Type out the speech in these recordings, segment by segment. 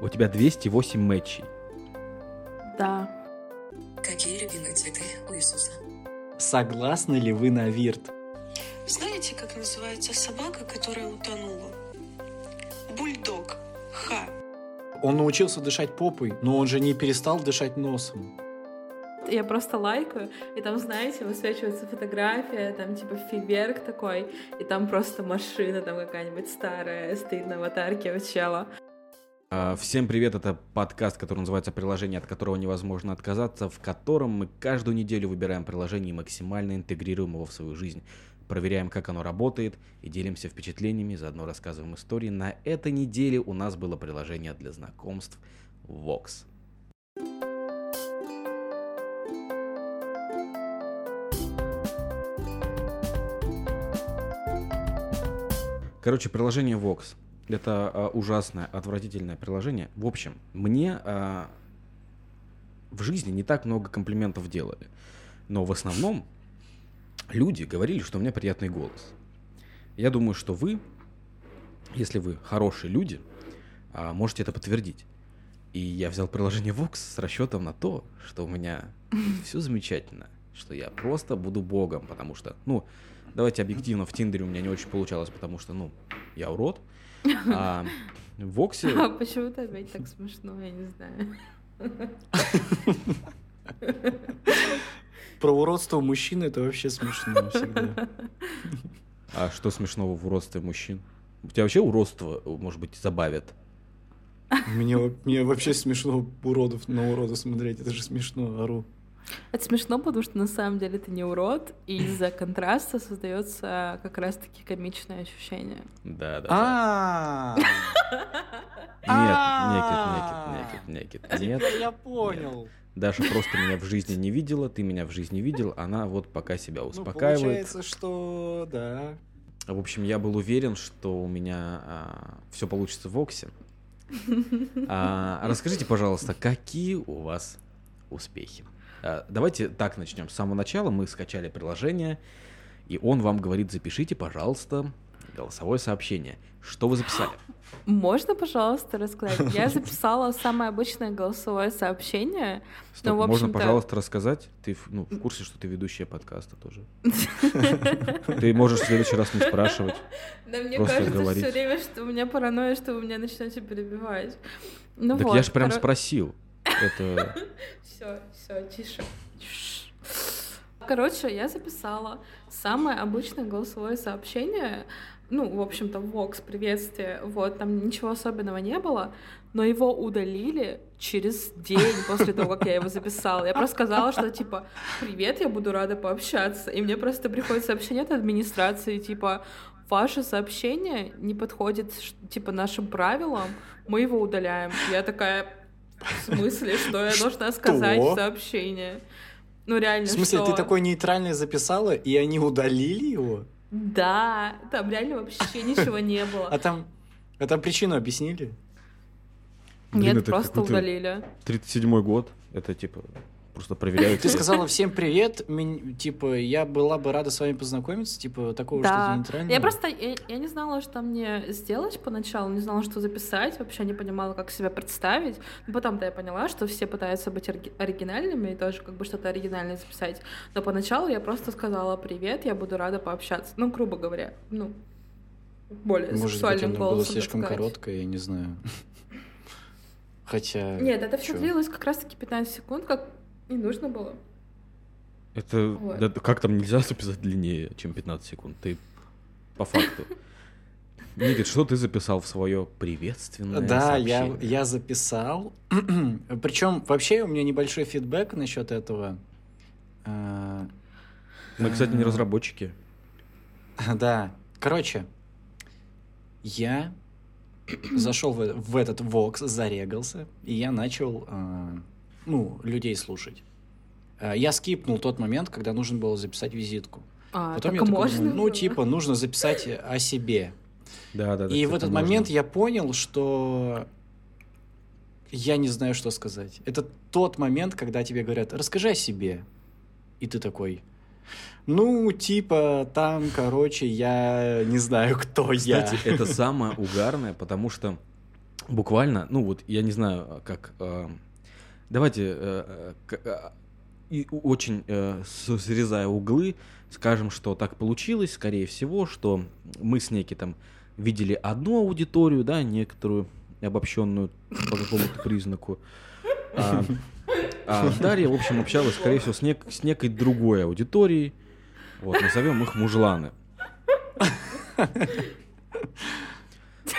У тебя 208 матчей. Да. Какие любимые цветы у Иисуса? Согласны ли вы на вирт? Знаете, как называется собака, которая утонула? Бульдог. Ха. Он научился дышать попой, но он же не перестал дышать носом. Я просто лайкаю, и там, знаете, высвечивается фотография, там типа фейерверк такой, и там просто машина там какая-нибудь старая стоит на аватарке у чела. А, Всем привет, это подкаст, который называется «Приложение, от которого невозможно отказаться», в котором мы каждую неделю выбираем приложение и максимально интегрируем его в свою жизнь. Проверяем, как оно работает, и делимся впечатлениями, заодно рассказываем истории. На этой неделе у нас было приложение для знакомств Vox. Короче, приложение Vox. Это а, ужасное, отвратительное приложение. В общем, мне а, в жизни не так много комплиментов делали. Но в основном люди говорили, что у меня приятный голос. Я думаю, что вы, если вы хорошие люди, а, можете это подтвердить. И я взял приложение Vox с расчетом на то, что у меня все замечательно, что я просто буду богом, потому что, ну, давайте объективно, в Тиндере у меня не очень получалось, потому что, ну, я урод. А в Воксе... А почему-то опять так смешно, я не знаю. Про уродство мужчины это вообще смешно всегда. А что смешного в уродстве мужчин? Тебя вообще уродство, может быть, забавит? Мне, мне вообще смешно уродов на уродов смотреть, это же смешно, ору. Это смешно, потому что на самом деле ты не урод, и из-за контраста создается как раз-таки комичное ощущение. Да, да. А, Нет, некит, некит, некит, нет, теперь нет. я понял. Даша просто меня в жизни не видела, ты меня в жизни видел, она вот пока себя Ну, успокаивает. получается, что да. В общем, я был уверен, что у меня все получится в Воксе. А, расскажите, пожалуйста, какие у вас успехи? А, давайте так начнем. С самого начала мы скачали приложение, и он вам говорит, запишите, пожалуйста, голосовое сообщение. Что вы записали? Можно, пожалуйста, рассказать? Я записала самое обычное голосовое сообщение. Стоп, Ну, в можно, пожалуйста, рассказать? Ты в- ну, в курсе, что ты ведущая подкаста тоже? Ты можешь в следующий раз не спрашивать. Да мне кажется все время, что у меня паранойя, что вы меня начнете перебивать. Ну Так я же прям спросил. Это... Все, все, тише. Короче, я записала самое обычное голосовое сообщение. Ну, в общем-то, Vox, приветствие. Вот, там ничего особенного не было, но его удалили через день после того, как я его записала. Я просто сказала, что типа, привет, я буду рада пообщаться. И мне просто приходит сообщение от администрации, типа, ваше сообщение не подходит, типа, нашим правилам, мы его удаляем. Я такая, в смысле, что я должна сказать в сообщении? Ну, реально, В смысле, ты такой нейтральный записала, и они удалили его? Да, там реально вообще ничего не А было. там, а там причину объяснили? Нет, просто удалили. 37-й год. Это типа просто проверяют. Ты сказала всем привет, типа, я была бы рада с вами познакомиться, типа, такого Да. что-то нейтрального. Я просто, я, я не знала, что мне сделать поначалу, не знала, что записать, вообще не понимала, как себя представить. Но потом-то я поняла, что все пытаются быть оригинальными и тоже как бы что-то оригинальное записать. Но поначалу я просто сказала «Привет, я буду рада пообщаться». Ну, грубо говоря, ну, более Может быть, сексуальным оно голосом, было слишком сказать. короткое, я не знаю. Хотя... Нет, это все длилось как раз-таки 15 секунд, как не нужно было. Это Вот. да, как там нельзя записать длиннее, чем 15 секунд? Ты по факту. Никит, что ты записал в свое приветственное Да, я, сообщение? я записал. Причем вообще у меня небольшой фидбэк насчет этого. А, Мы, кстати, не а, разработчики. Да. Короче, я зашел в, в этот Vox, зарегался, и я начал, а, ну, людей слушать. А, Я скипнул тот момент, когда нужно было записать визитку. А, Потом так я такой можно думаю, ну, было? типа, нужно записать о себе. Да, да, да. И в этот можно. момент я понял, что я не знаю, что сказать. Это тот момент, когда тебе говорят, расскажи о себе. И ты такой, ну, типа, там, короче, я не знаю, кто я. Кстати, это самое угарное, потому что буквально, ну вот, я не знаю, как... э, давайте э, э, к- э, и очень э, срезая углы, скажем, что так получилось, скорее всего, что мы с Неки там видели одну аудиторию, да, некоторую обобщенную по какому-то признаку. А, а Дарья, в общем, общалась, скорее всего, с, нек- с некой другой аудиторией. Вот, назовем их мужланы.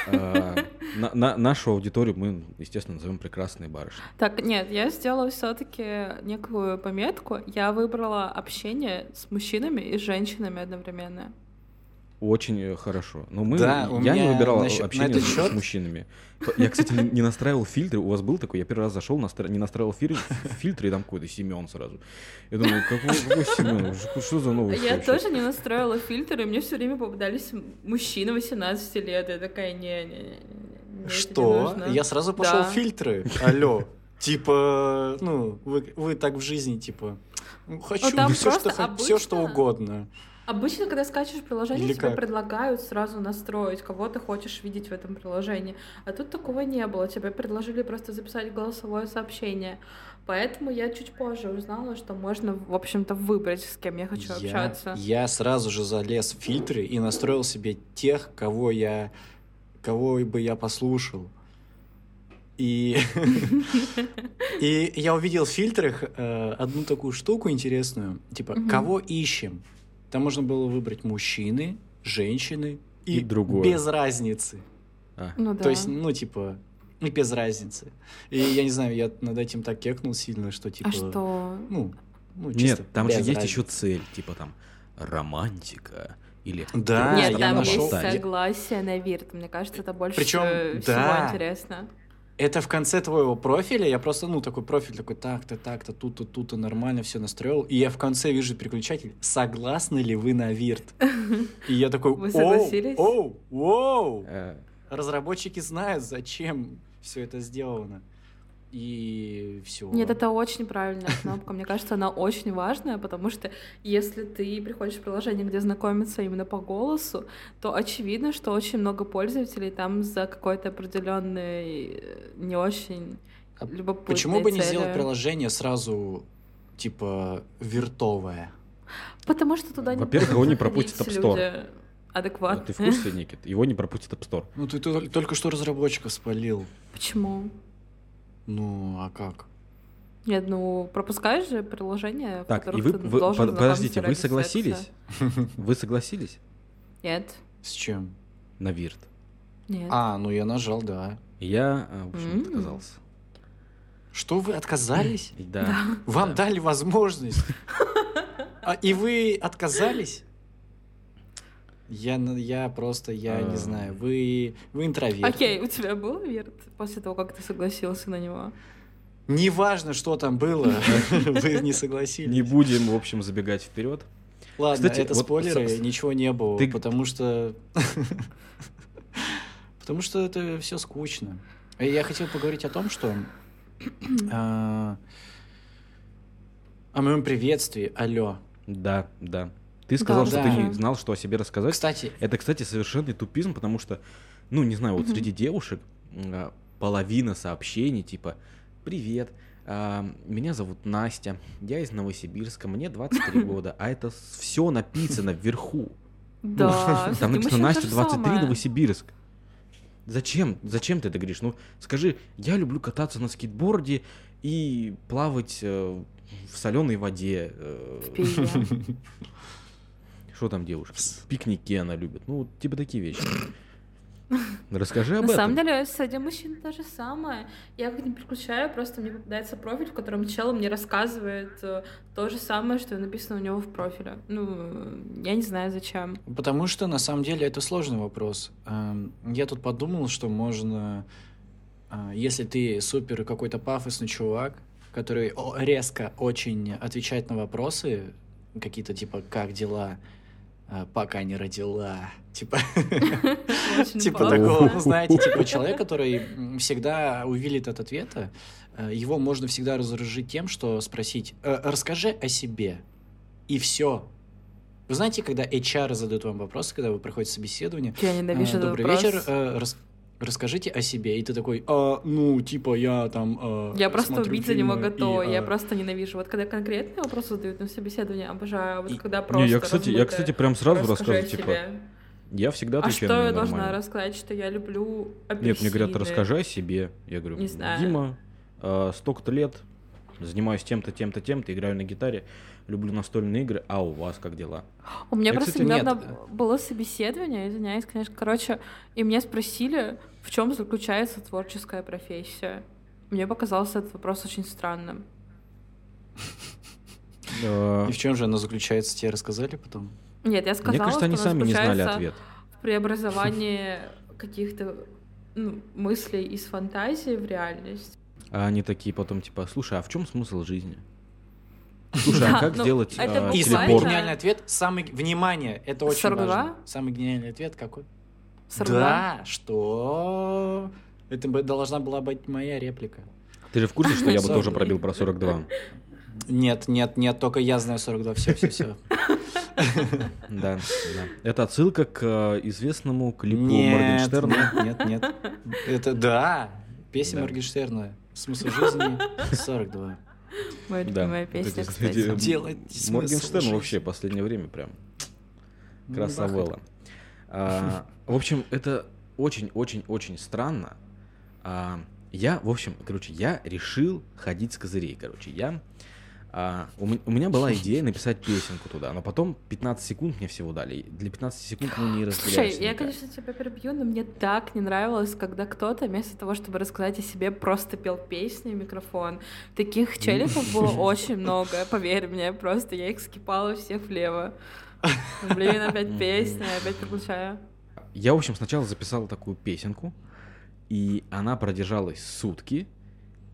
А, на- на- нашу аудиторию мы, естественно, назовем прекрасные барышни. Так, нет, я сделала все-таки некую пометку. Я выбрала общение с мужчинами и женщинами одновременно. Очень э, хорошо. Но мы, Да, у я не выбирал насчет- на общение этот с, с счет- мужчинами. Я, кстати, не не настраивал фильтры. У вас был такой? Я первый раз зашел, настра- не настраивал фир- фильтры, и там какой-то Семен сразу. Я думаю, какой, какой Семен? Что- за новость Я вообще? тоже не настроила фильтры, и мне все время попадались мужчины 18 лет. Я такая, не, не, не, не, не Что? нужно». Я сразу пошел Да. в фильтры. Алло. Типа, ну, вы, вы так в жизни, типа, ну, хочу Ну, все, что, просто все, что обычно- угодно. Обычно, когда скачиваешь приложение, Или тебе как? предлагают сразу настроить, кого ты хочешь видеть в этом приложении. А тут такого не было. Тебе предложили просто записать голосовое сообщение. Поэтому я чуть позже узнала, что можно, в общем-то, выбрать, с кем я хочу я, общаться. я сразу же залез в фильтры и настроил себе тех, кого я, кого бы я послушал. И, и я увидел в фильтрах э, одну такую штуку интересную, типа, кого ищем? Там можно было выбрать мужчины, женщины и, И другое. без разницы. А, Ну да. То есть, ну, типа, и без разницы. И я не знаю, я над этим так кекнул сильно, что, типа... а что? Ну, ну, чисто Нет, там же есть разницы. еще цель, типа там романтика или... Да, Нет, я там нашел. есть согласие на вирт. Мне кажется, это больше Причем, всего да. интересно. Это в конце твоего профиля, я просто, ну, такой профиль такой, так-то, так-то, тут-то, тут-то, нормально все настроил. И я в конце вижу переключатель, согласны ли вы на вирт? И я такой, Вы оу, согласились? оу, воу. Э, Разработчики знают, зачем все это сделано. И все. Нет, это очень правильная кнопка. Мне кажется, она очень важная, потому что если ты приходишь в приложение, где знакомиться именно по голосу, то очевидно, что очень много пользователей там за какой-то определенный э, не очень А любопытной Почему бы не цели. сделать приложение сразу, типа, виртовое? Потому что туда не Во-первых, его не пропустит App Store. люди а адекватные. ты в курсе, Никит? Его не пропустит App Store. Ну, ты тол- только что разработчиков спалил. Почему? Ну, а как? Нет, ну пропускаешь же приложение, в Так, которых и вы, ты вы- должен под- подождите, вы согласились? Вы согласились Нет, С чем? на Вирт? нет. А, ну я нажал, да. Я, э, в общем, отказался. Что вы отказались? Да. Вам да. дали возможность. А, и вы отказались? Я, я просто, я А. не знаю, вы, вы интроверт. Окей, у тебя был вирт после того, как ты согласился на него? Неважно, что там было, вы не согласились. Не будем, в общем, забегать вперед. Ладно, Кстати, это вот спойлеры, с- с- ничего не было, ты- потому что... Потому что это все скучно. И Я хотел поговорить о том, что... а, О моем приветствии, алло. Да, да. Ты сказал, Да, что да. ты не знал, что о себе рассказать. Кстати, Это, кстати, совершенный тупизм, потому что, ну, не знаю, вот Мгм. среди девушек а, половина сообщений типа «Привет, а, меня зовут Настя, я из Новосибирска, мне 23 года», а это все написано вверху. Да, Ну, Там написано Настя то же 23 самое. Новосибирск. Зачем? Зачем ты это говоришь? Ну, скажи, я люблю кататься на скейтборде и плавать э, в соленой воде. э. Что там девушка? В пикнике она любит. Ну, вот типа такие вещи. Расскажи об На этом. самом деле, среди мужчин то же самое. Я как не переключаю, просто мне попадается профиль, в котором чел мне рассказывает э, то же самое, что написано у него в профиле. Ну, э, я не знаю зачем. Потому что на самом деле это сложный вопрос. Эм, Я тут подумал, что можно, а, если ты супер какой-то пафосный чувак, который резко очень отвечает на вопросы, какие-то типа «как дела?», «пока не родила», типа Типа такого, знаете, типа человек, который всегда увилит от ответа, э, его можно всегда разоружить тем, что спросить, «Э, расскажи о себе, и все. Вы знаете, когда HR задают вам вопросы, когда вы проходите собеседование, Я ненавижу этот добрый вопрос. вечер, э, рас- расскажите о себе. И ты такой, «А, ну, типа, я там... а, Я просто убить за него фильмы, и, готова, я а, просто ненавижу. Вот когда конкретные вопросы задают на собеседовании, обожаю. А Вот И- когда просто Не, я, кстати, я, кстати, прям сразу «Расскажи о рассказываю, типа, себе». я всегда А отвечаю что на я него должна нормально. рассказать, что я люблю апельсины? Нет, мне говорят, расскажи о себе. Я говорю, Не знаю. Дима, э, столько-то лет, занимаюсь тем-то, тем-то, тем-то, играю на гитаре, люблю настольные игры, а у вас как дела? У меня Я, просто кстати, недавно нет. было собеседование, извиняюсь, конечно, короче, и меня спросили, в чем заключается творческая профессия. Мне показался этот вопрос очень странным. И в чем же она заключается, тебе рассказали потом? Нет, я сказала, Мне кажется, они сами не знали ответ. в преобразовании каких-то ну, мыслей из фантазии в реальность. А они такие потом, типа, слушай, а в чем смысл жизни? Слушай, Да, а как ну, сделать это э, И самый телепорт? гениальный ответ, самый... Внимание, это очень 42? важно. Самый гениальный ответ какой? 42? Да, что... Это бы должна была быть моя реплика. Ты же в курсе, что я бы тоже пробил про 42? Нет, нет, нет, только я знаю 42, все, все, все. Да, да. Это отсылка к э, известному клипу Моргенштерна. нет, нет, нет. Это да, песня. Моргенштерна. Смысл жизни 42. Моя Да. любимая Вот песня, кстати. Делать смысл Моргенштерн жизни. вообще в последнее время прям Ну, красавелла. В общем, это очень-очень-очень странно. А, Я, в общем, короче, я решил ходить с козырей, короче. Я... а, у, у меня была идея написать песенку туда, но потом 15 секунд мне всего дали. Для 15 секунд мы не Слушай, разделяемся я, никак. конечно, тебя перебью, но мне так не нравилось, когда кто-то вместо того, чтобы рассказать о себе, просто пел песни микрофон. Таких челиков было очень много, поверь мне, просто я их скипала всех влево. Блин, опять песня, опять переключаю. Я, в общем, сначала записал такую песенку, и она продержалась сутки,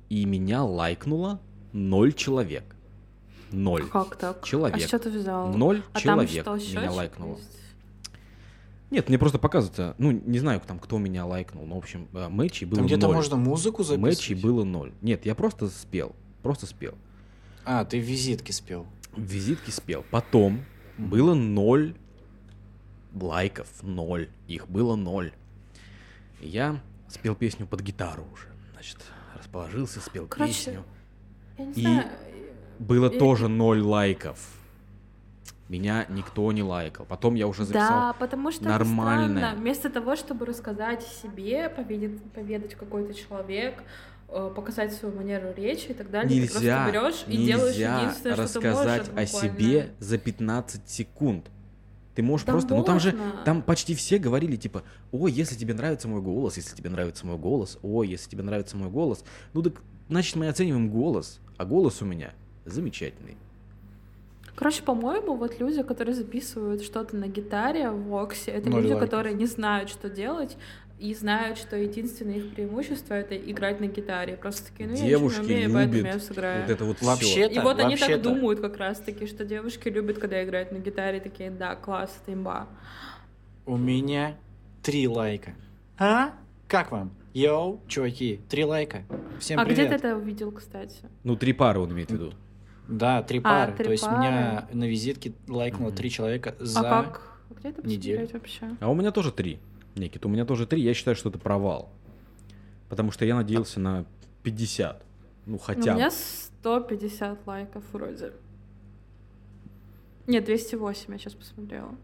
и меня лайкнуло ноль человек. Ноль. Как так? Человек. А что ты взял? Ноль а человек там что, меня лайкнуло. есть? Нет, мне просто показывается, ну, не знаю, там, кто меня лайкнул, но, в общем, э, матчей было Там где-то ноль. можно музыку Матчей записывать? было ноль. Нет, я просто спел, просто спел. А, ты в визитке спел. В визитке спел. Потом было ноль лайков, ноль. Их было ноль. И Я спел песню под гитару уже. Значит, расположился, спел Короче, песню. Я не И- знаю. Было и- тоже ноль лайков. Меня никто не лайкал. Потом я уже записал. Да, потому что странно. Вместо того, чтобы рассказать о себе, поведать, поведать какой-то человек, э, показать свою манеру речи и так далее, Нельзя, ты просто берешь и делаешь единственное, что ты можешь. рассказать о себе за 15 секунд. Ты можешь Да просто, ну там же, можно. там почти все говорили типа, ой, если тебе нравится мой голос, если тебе нравится мой голос, ой, если тебе нравится мой голос, ну так, значит мы оцениваем голос, а голос у меня замечательный. Короче, по-моему, вот люди, которые записывают что-то на гитаре в Воксе, это Ноль люди, лайков. которые не знают, что делать, и знают, что единственное их преимущество это играть на гитаре. Просто такие, ну Девушки я ничего не умею, поэтому любят я сыграю. Вот это вот Вообще-. И вот они так думают как раз-таки, что девушки любят, когда играют на гитаре, такие, да, класс, это имба. У меня три лайка. А? Как вам? Йоу, чуваки, три лайка. Всем а привет. где ты это увидел, кстати? Ну, три пары он имеет в виду. Да, три А, пары. три То есть пары. меня на визитке лайкнуло Мгм. три человека за... А как? Где это неделю. вообще? А у меня тоже три. Никит, у меня тоже три. Я считаю, что это провал. Потому что я надеялся на 50. Ну, Ну, хотя у меня бы. 150 лайков вроде. Нет, 208 я сейчас посмотрела.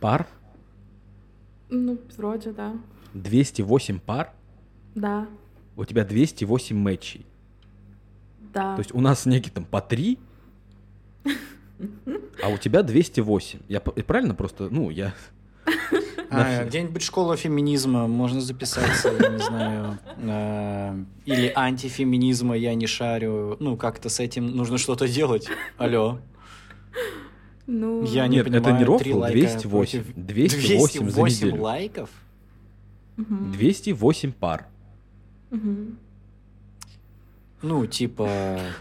Пар? Ну, вроде, да. 208 пар? Да, У тебя 208 матчей. да. То есть у нас с Никитом по 3, а у тебя 208. Я правильно просто, ну, я... А, где-нибудь школа феминизма, можно записаться, я не знаю. а, Или антифеминизма, я не шарю. Ну, как-то с этим нужно что-то делать. Алло. Ну, Я не Нет, это понимаю, не рофл, лайка 208. против- 208 за 208 неделю. лайков? мгм, 208 пар. Ну, типа,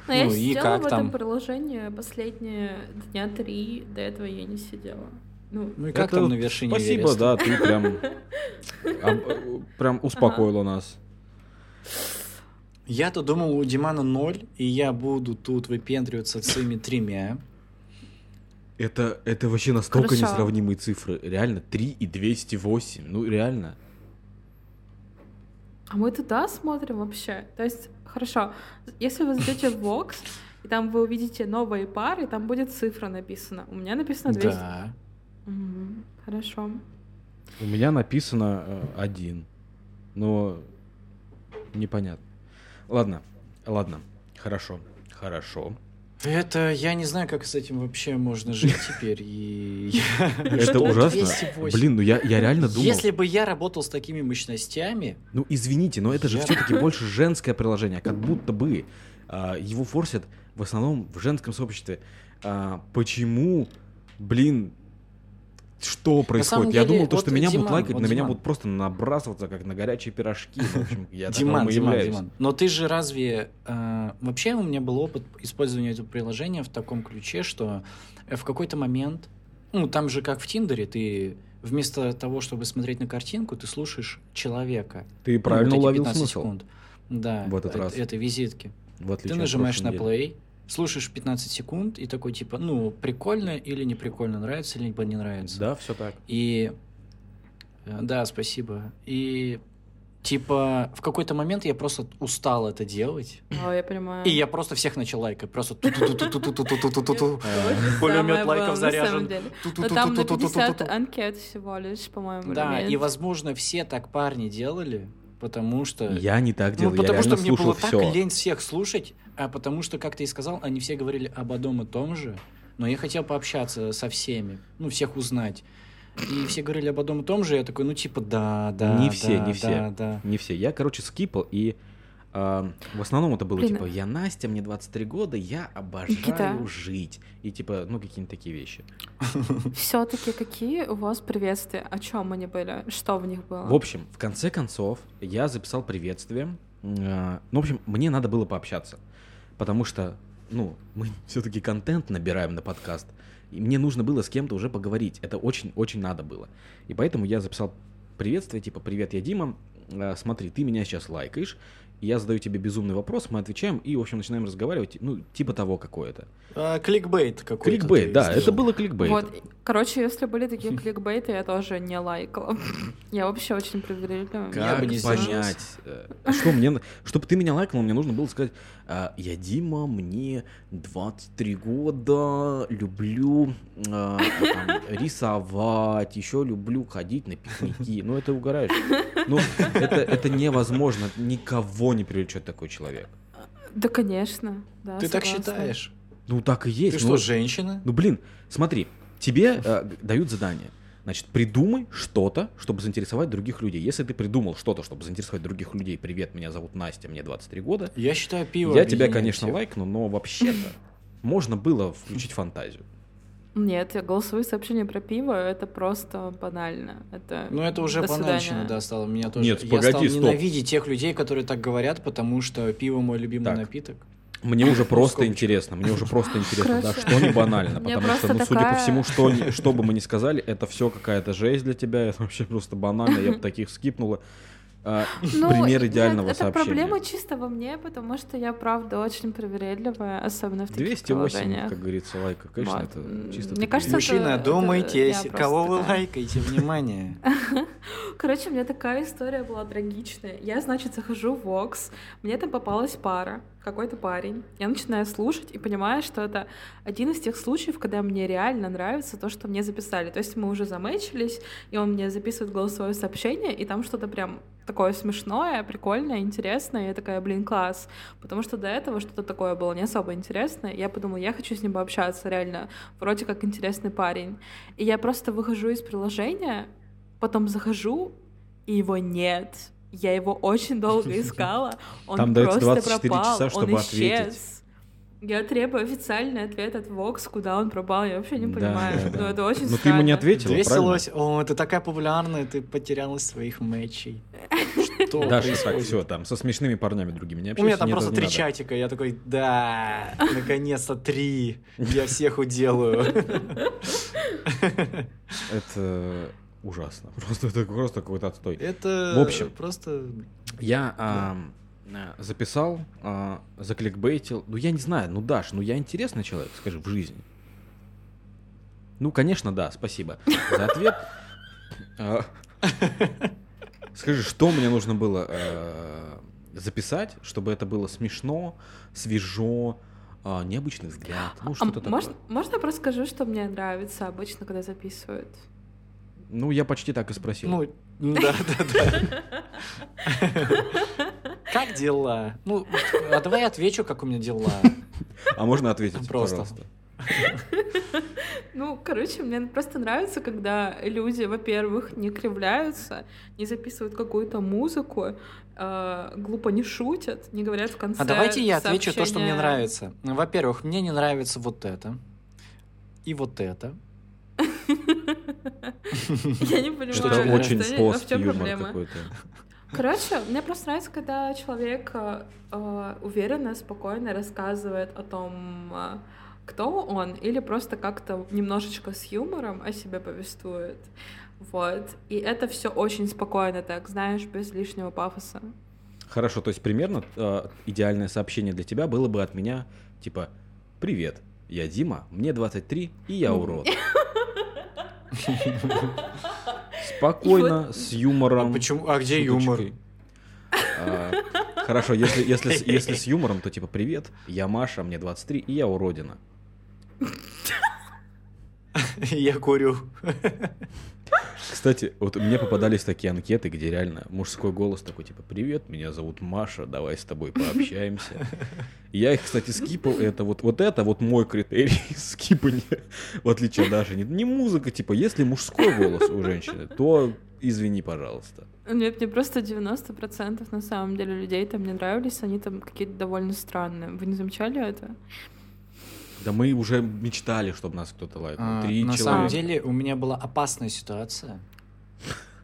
Но я ну и сидела как в этом приложении последние дня три, до этого я не сидела. Ну, Ну и как Это там на вершине Спасибо, Эвереста? да, ты прям, об- прям успокоила нас. Я-то думал, у Димана ноль, и я буду тут выпендриваться своими тремя. Это, это вообще настолько Хорошо. несравнимые цифры. Реально, 3 и 208. Ну, реально. А мы туда смотрим вообще. То есть, хорошо, если вы зайдете в Vox, и там вы увидите новые пары, там будет цифра написана. У меня написано 200. Да. Хорошо. У меня написано э, один, но непонятно. Ладно, ладно, хорошо, хорошо. Это я не знаю, как с этим вообще можно жить теперь. И я- Это ужасно. 208? Блин, ну я, я реально думал. Если бы я работал с такими мощностями, Ну извините, но это же все-таки больше женское приложение, как будто бы а, его форсят в основном в женском сообществе. А, почему, блин, что происходит? Я деле, думал, то, вот, что меня будут Диман, лайкать, вот, на меня Диман. будут просто набрасываться, как на горячие пирожки. В общем, я Диман, Диман. Диман. Но ты же разве... э, вообще у меня был опыт использования этого приложения в таком ключе, что э, в какой-то момент... Ну, там же как в Тиндере, ты вместо того, чтобы смотреть на картинку, ты слушаешь человека. Ты Ну, правильно вот эти уловил 15 смысл. секунд. Да, В этот э- раз. это визитки. В Ты нажимаешь на play, слушаешь 15 секунд и такой типа, ну, прикольно или не прикольно, нравится или не нравится. Да, все так. И э, да, спасибо. И типа в какой-то момент я просто устал это делать. О, я понимаю. И я просто всех начал лайкать. Просто пулемет лайков заряжен. Там на 50 анкет всего лишь, по-моему. Да, и возможно все так парни делали потому что... Я не так делал, Ну, я потому что реально мне слушал было так все. лень всех слушать, а потому что, как ты и сказал, они все говорили об одном и том же, но я хотел пообщаться со всеми, ну, всех узнать. И все говорили об одном и том же, я такой, ну, типа, да, да, Не да, все, не да, все. да. Не все. Я, короче, скипал, и в основном это было Блин, типа, я Настя, мне 23 года, я обожаю Никита. жить. И типа, ну, какие-нибудь такие вещи. Все-таки какие у вас приветствия? О чем они были? Что в них было? В общем, в конце концов, я записал приветствие. Ну, в общем, мне надо было пообщаться. Потому что, ну, мы все-таки контент набираем на подкаст. И мне нужно было с кем-то уже поговорить. Это очень-очень надо было. И поэтому я записал приветствие, типа, привет, я Дима. А, Смотри, ты меня сейчас лайкаешь. Я задаю тебе безумный вопрос, мы отвечаем и, в общем, начинаем разговаривать, ну, типа того какое-то. А, кликбейт какой-то. Кликбейт, да, сделал. это было кликбейт. Вот, короче, если были такие кликбейты, я тоже не лайкала. Я вообще очень привередливая. Я Как бы не понять? э, Что мне, чтобы ты меня лайкнул, мне нужно было сказать, а, я Дима, мне 23 года, люблю а, там, рисовать, еще люблю ходить на пикники. Ну это угораешь. Ну это, это невозможно, никого не привлечет такой человек. Да, конечно. Да, Ты так согласна. считаешь? Ну так и есть. Ты ну, что, женщина? Ну блин, смотри, тебе э, дают задание. Значит, придумай что-то, чтобы заинтересовать других людей. Если ты придумал что-то, чтобы заинтересовать других людей, привет, меня зовут Настя, мне 23 года, Я считаю пиво я тебя, конечно, всех. лайкну, но вообще-то можно было включить фантазию. Нет, голосовые сообщения про пиво это просто банально. Это Ну, это уже до банальщина, да, стало. Меня тоже... Нет, я погоди, стал стоп. ненавидеть тех людей, которые так говорят, потому что пиво мой любимый Так. напиток. Мне уже просто интересно, мне уже просто интересно, да, что не банально, потому что, ну, судя по всему, что, что бы мы ни сказали, это все какая-то жесть для тебя, это вообще просто банально, я бы таких скипнула. А, Ну, пример нет, идеального это сообщения. проблема чисто во мне, потому что я, правда, очень привередливая, особенно в таких 208, приложениях. как говорится, лайков, конечно, Вот. это чисто... мне кажется, это- Мужчина, это думайте, я кого просто вы такая. лайкаете, внимание. Короче, у меня такая история была трагичная. Я, значит, захожу в Vox, мне там попалась пара, какой-то парень. Я начинаю слушать и понимаю, что это один из тех случаев, когда мне реально нравится то, что мне записали. То есть мы уже замечились, и он мне записывает голосовое сообщение, и там что-то прям такое смешное, прикольное, интересное. Я такая, блин, класс. Потому что до этого что-то такое было не особо интересное. Я подумала, я хочу с ним пообщаться, реально. Вроде как интересный парень. И я просто выхожу из приложения, потом захожу, и его нет. Я его очень долго искала. Он Там дается просто 24 пропал, часа, он чтобы ответить. Я требую официальный ответ от Vox, куда он пропал. Я вообще не Да, понимаю. да, да. Ну, это очень Ну ты ему не ответила, правильно? Веселось. О, ты такая популярная, ты потерялась своих матчей. Что Даша, так, все, там, со смешными парнями другими не У общайся. меня там просто три чатика, я такой, да, наконец-то три, я всех уделаю. Это ужасно. Просто это просто какой-то отстой. Это В общем. просто... Я а, записал, а, закликбейтил. Ну, я не знаю, ну, Даш, ну, я интересный человек, скажи, в жизни. Ну, конечно, да, спасибо за ответ. А, Скажи, что мне нужно было э, записать, чтобы это было смешно, свежо, э, необычный взгляд, ну А что-то можно, такое. можно я просто скажу, что мне нравится обычно, когда записывают? Ну, я почти так и спросил. Ну, да, да, да. Как дела? Ну, а давай я отвечу, как у меня дела. а можно ответить, Просто. пожалуйста? Ну, короче, мне просто нравится, когда люди, во-первых, не кривляются, не записывают какую-то музыку, э, глупо не шутят, не говорят в конце А давайте я отвечу то, что мне нравится. Во-первых, мне не нравится вот это. И вот это. Я не понимаю, Что-то Что очень что- а в чем пост-юмор проблема? какой-то. Короче, мне просто нравится, когда человек э, э, уверенно, спокойно рассказывает о том, э, кто он, или просто как-то немножечко с юмором о себе повествует. Вот. И это все очень спокойно, так, знаешь, без лишнего пафоса. Хорошо, то есть примерно э, идеальное сообщение для тебя было бы от меня, типа, «Привет, я Дима, мне 23, и я урод». Спокойно, с юмором. А почему? А где юмор? А, Хорошо, если, если, если с юмором, то типа «Привет, я Маша, мне 23, и я уродина». Я курю. Кстати, вот мне попадались такие анкеты, где реально мужской голос такой, типа, привет, меня зовут Маша, давай с тобой пообщаемся. Я их, кстати, скипал, это вот, вот это вот мой критерий скипания, в отличие от Даши. Не, не музыка, типа, если мужской голос у женщины, то извини, пожалуйста. Нет, мне просто 90% на самом деле людей там не нравились, они там какие-то довольно странные. Вы не замечали это? Да мы уже мечтали, чтобы нас кто-то лайкнул. А, Три На человека. самом деле у меня была опасная ситуация,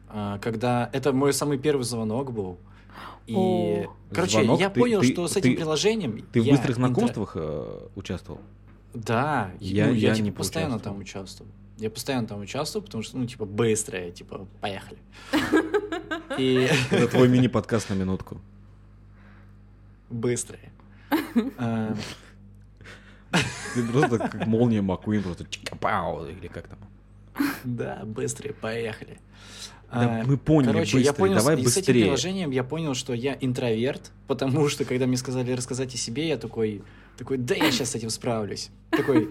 а, когда это мой самый первый звонок был. И, О. короче, Звонок? я Ты- понял, ты- что с этим ты- приложением... Ты в быстрых знакомствах э, участвовал? Да, Я- ну, я, я типа не постоянно там участвовал. Я постоянно там участвовал, потому что, ну, типа, быстрое, типа, поехали. И Это твой мини-подкаст на минутку. быстрое. Ты просто как молния Маккуин, просто чика-пау, или как там. Да, быстрее, поехали. Да мы поняли, Короче, я быстрее, понял, давай и с этим быстрее. приложением я понял, что я интроверт, потому что, когда мне сказали рассказать о себе, я такой, такой, да я сейчас с этим справлюсь. Такой,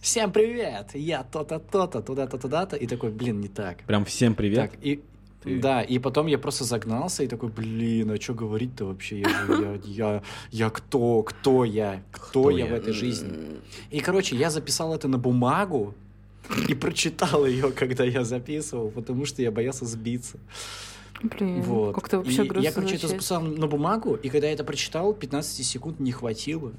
всем привет, я то-то, то-то, туда-то, туда-то, и такой, блин, не так. Прям всем привет. Так, и, Ты- да, и потом я просто загнался и такой, блин, а что говорить-то вообще? Я, я, я, я кто? Кто я? Кто, Кто я, я? в этой жизни? И, короче, я записал это на бумагу и прочитал ее, когда я записывал, потому что я боялся сбиться. Блин, Вот. как-то вообще и грустно я, короче, это звучит. записал на бумагу, и когда я это прочитал, 15 секунд не хватило.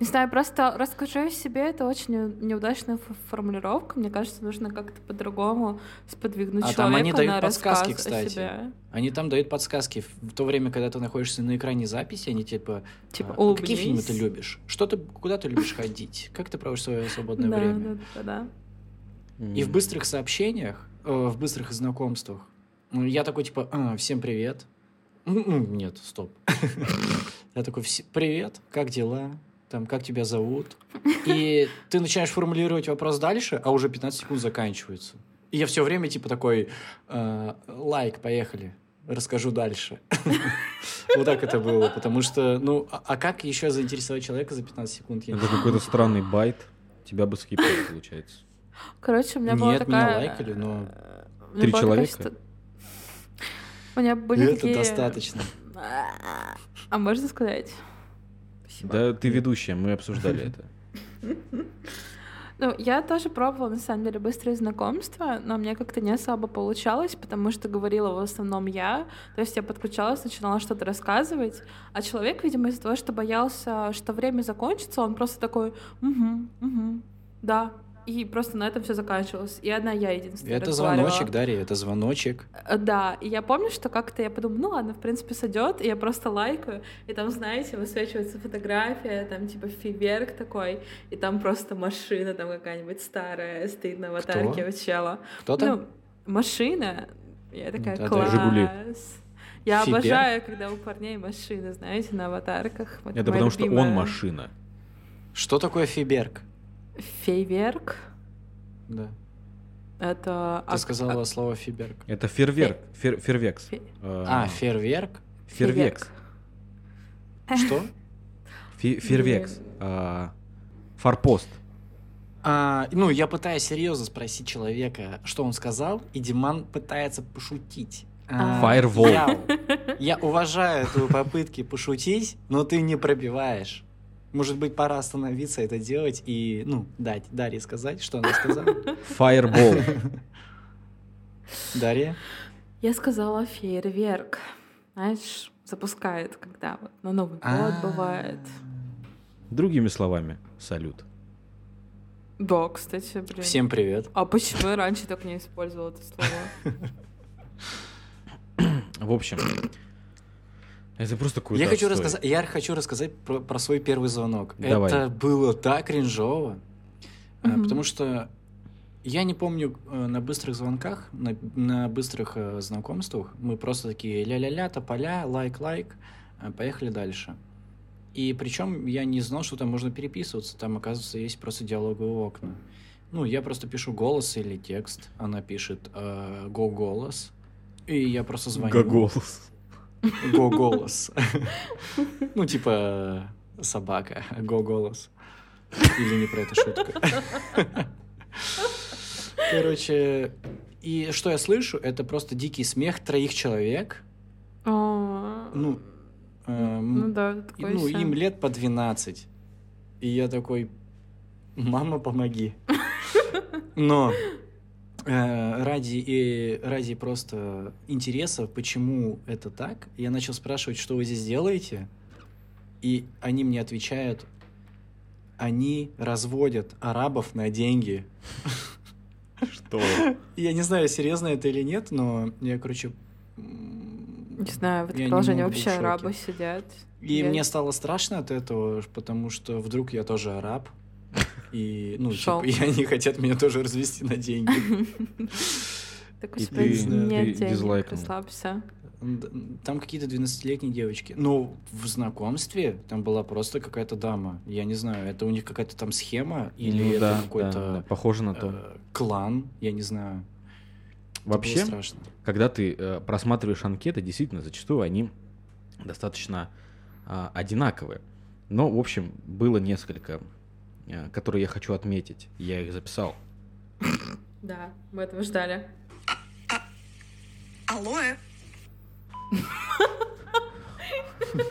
Не знаю, просто расскажи о себе, это очень не- неудачная формулировка. Мне кажется, нужно как-то по-другому сподвигнуть А человека там они дают на подсказки, кстати. себе. Они там дают подсказки. В то время, когда ты находишься на экране записи, они типа... Типа, а, какие фильмы ты любишь? Что ты, куда ты любишь ходить? Как ты проводишь свое свободное время? да, да, да. И в быстрых сообщениях, э, в быстрых знакомствах, ну, я такой типа, «А, всем привет. М-м, Нет, стоп. Я такой, «Вс- привет, как дела? Там, как тебя зовут? И ты начинаешь формулировать вопрос дальше, а уже 15 секунд заканчивается. И я все время типа такой, «Э, лайк, поехали, расскажу дальше. Вот так это было, потому что, ну, а а как еще заинтересовать человека за 15 секунд? Это какой-то странный байт. Тебя бы скипали, получается. Короче, у меня была Нет, меня такая... лайкали, но меня Три такая человека? У меня были это такие... достаточно. А можно сказать? Спасибо. Да ты ведущая, мы обсуждали это. Ну, я тоже пробовала, на самом деле, быстрые знакомства, но мне как-то не особо получалось, потому что говорила в основном я. То есть я подключалась, начинала что-то рассказывать, а человек, видимо, из-за того, что боялся, что время закончится, он просто такой, угу, угу, да. И просто на этом все заканчивалось. И одна я единственная Это звоночек, Дарья, это звоночек. Э, Да, и я помню, что как-то я подумала, ну ладно, в принципе, сойдет, и я просто лайкаю, и там, знаете, высвечивается фотография, там типа фейверк такой, и там просто машина там какая-нибудь старая стоит на аватарке у чела. Кто там? Ну, машина. Я такая, Да-да, класс. «Жигули». Я Фейверк? обожаю, когда у парней машины, знаете, на аватарках. Вот Это потому что он любимая. машина. Что такое фиберг? Фейверк? Да. Это... Ты ак- сказала слово фиберг. Это фейерверк. фер- Фейерверкс. Фе- Э, А, фейерверк? Фейерверкс. Что? Фе- Фейерверкс. А, Форпост. А, ну, я пытаюсь серьезно спросить человека, что он сказал, и Диман пытается пошутить. А, Firewall. Я, я уважаю твои попытки пошутить, но ты не пробиваешь. Может быть, пора остановиться это делать и, ну, дать Дарье сказать, что она сказала. Фаербол. Дарья? Я сказала фейерверк. Знаешь, запускает, когда вот на Новый год А. бывает. Другими словами, салют. Да, кстати, блин. Всем привет. А почему я раньше так не использовала это слово? В общем, это просто какой-то Я хочу, отстой. рассказать, я хочу рассказать про, про свой первый звонок. Давай. Это было так кринжово, э, Мгм. потому что я не помню э, на быстрых звонках, на, на быстрых э, знакомствах мы просто такие ля-ля-ля, тополя, лайк-лайк, э, поехали дальше. И причем я не знал, что там можно переписываться, там, оказывается, есть просто диалоговые окна. Ну, я просто пишу голос или текст, она пишет э, го-голос, и я просто звоню. Гоголос. Го-голос. Ну, типа собака, го-голос. Или не про это шутка. Короче, и что я слышу, это просто дикий смех троих человек. Ну, эм, Ну да, ну, им лет по 12. И я такой, мама, помоги. Но ради, и, ради просто интереса, почему это так, я начал спрашивать, что вы здесь делаете, и они мне отвечают, они разводят арабов на деньги. Что? Я не знаю, серьезно это или нет, но я, короче... Не знаю, в был в вообще арабы сидят. И мне стало страшно от этого, потому что вдруг я тоже араб. И, ну, Шок. типа, и они хотят меня тоже развести на деньги. Так у тебя нет денег, расслабься. Там какие-то 12-летние девочки. Но в знакомстве там была просто какая-то дама. Я не знаю, это у них какая-то там схема или Ну это да, да, какой-то да, похоже на то. э, клан, я не знаю. Вообще, страшно. когда ты э, просматриваешь анкеты, действительно, зачастую они достаточно а, одинаковые. Но, в общем, было несколько, э, которые я хочу отметить. Я их записал. Да, мы этого ждали. Алоэ.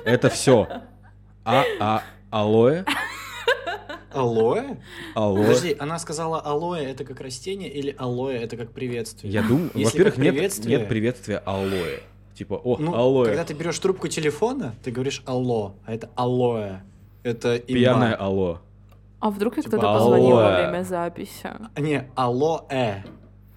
Это все. А, а, алоэ, Алоэ? алоэ. Подожди, она сказала алоэ это как растение или алоэ это как приветствие? Я думаю, во-первых, нет, приветствие- нет приветствия алоэ. Типа, о, Ну, алоэ. когда ты берешь трубку телефона, ты говоришь алло, а это алоэ. Это имба. Пьяное алло. А вдруг я Типа, кто-то позвонил во алло. время записи? Не, алло-э.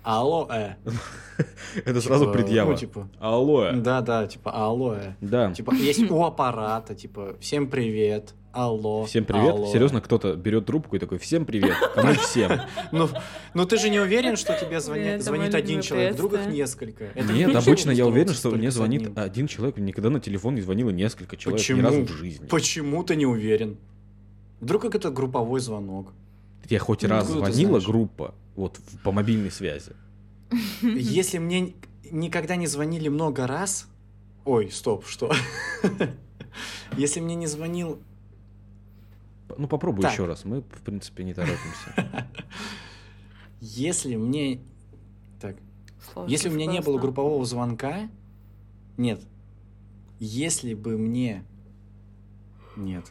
Алло-э. Это сразу Типа, предъява. Ну, типа, Алоэ. да-да, типа алло-э. Да. Типа, есть у аппарата, типа, всем привет, алло. Всем привет. алло». Серьезно, кто-то берет трубку и такой, всем привет. Кому всем? Ну, ну ты же не уверен, что тебе звонит, звонит один человек, вдруг их приветствие. несколько. Это Нет, обычно я уверен, что мне звонит один человек. Никогда на телефон не звонило несколько человек Почему? ни разу в жизни. Почему ты не уверен? Вдруг как это групповой звонок? Я хоть Ну, раз звонила группа вот в- по мобильной связи. Если мне никогда не звонили много раз... Ой, стоп, что? Если мне не звонил... Ну попробуй Так. еще раз. Мы, в принципе, не торопимся. Если мне... Так, Сложно если у меня не было группового звонка... Нет. Если бы мне... Нет.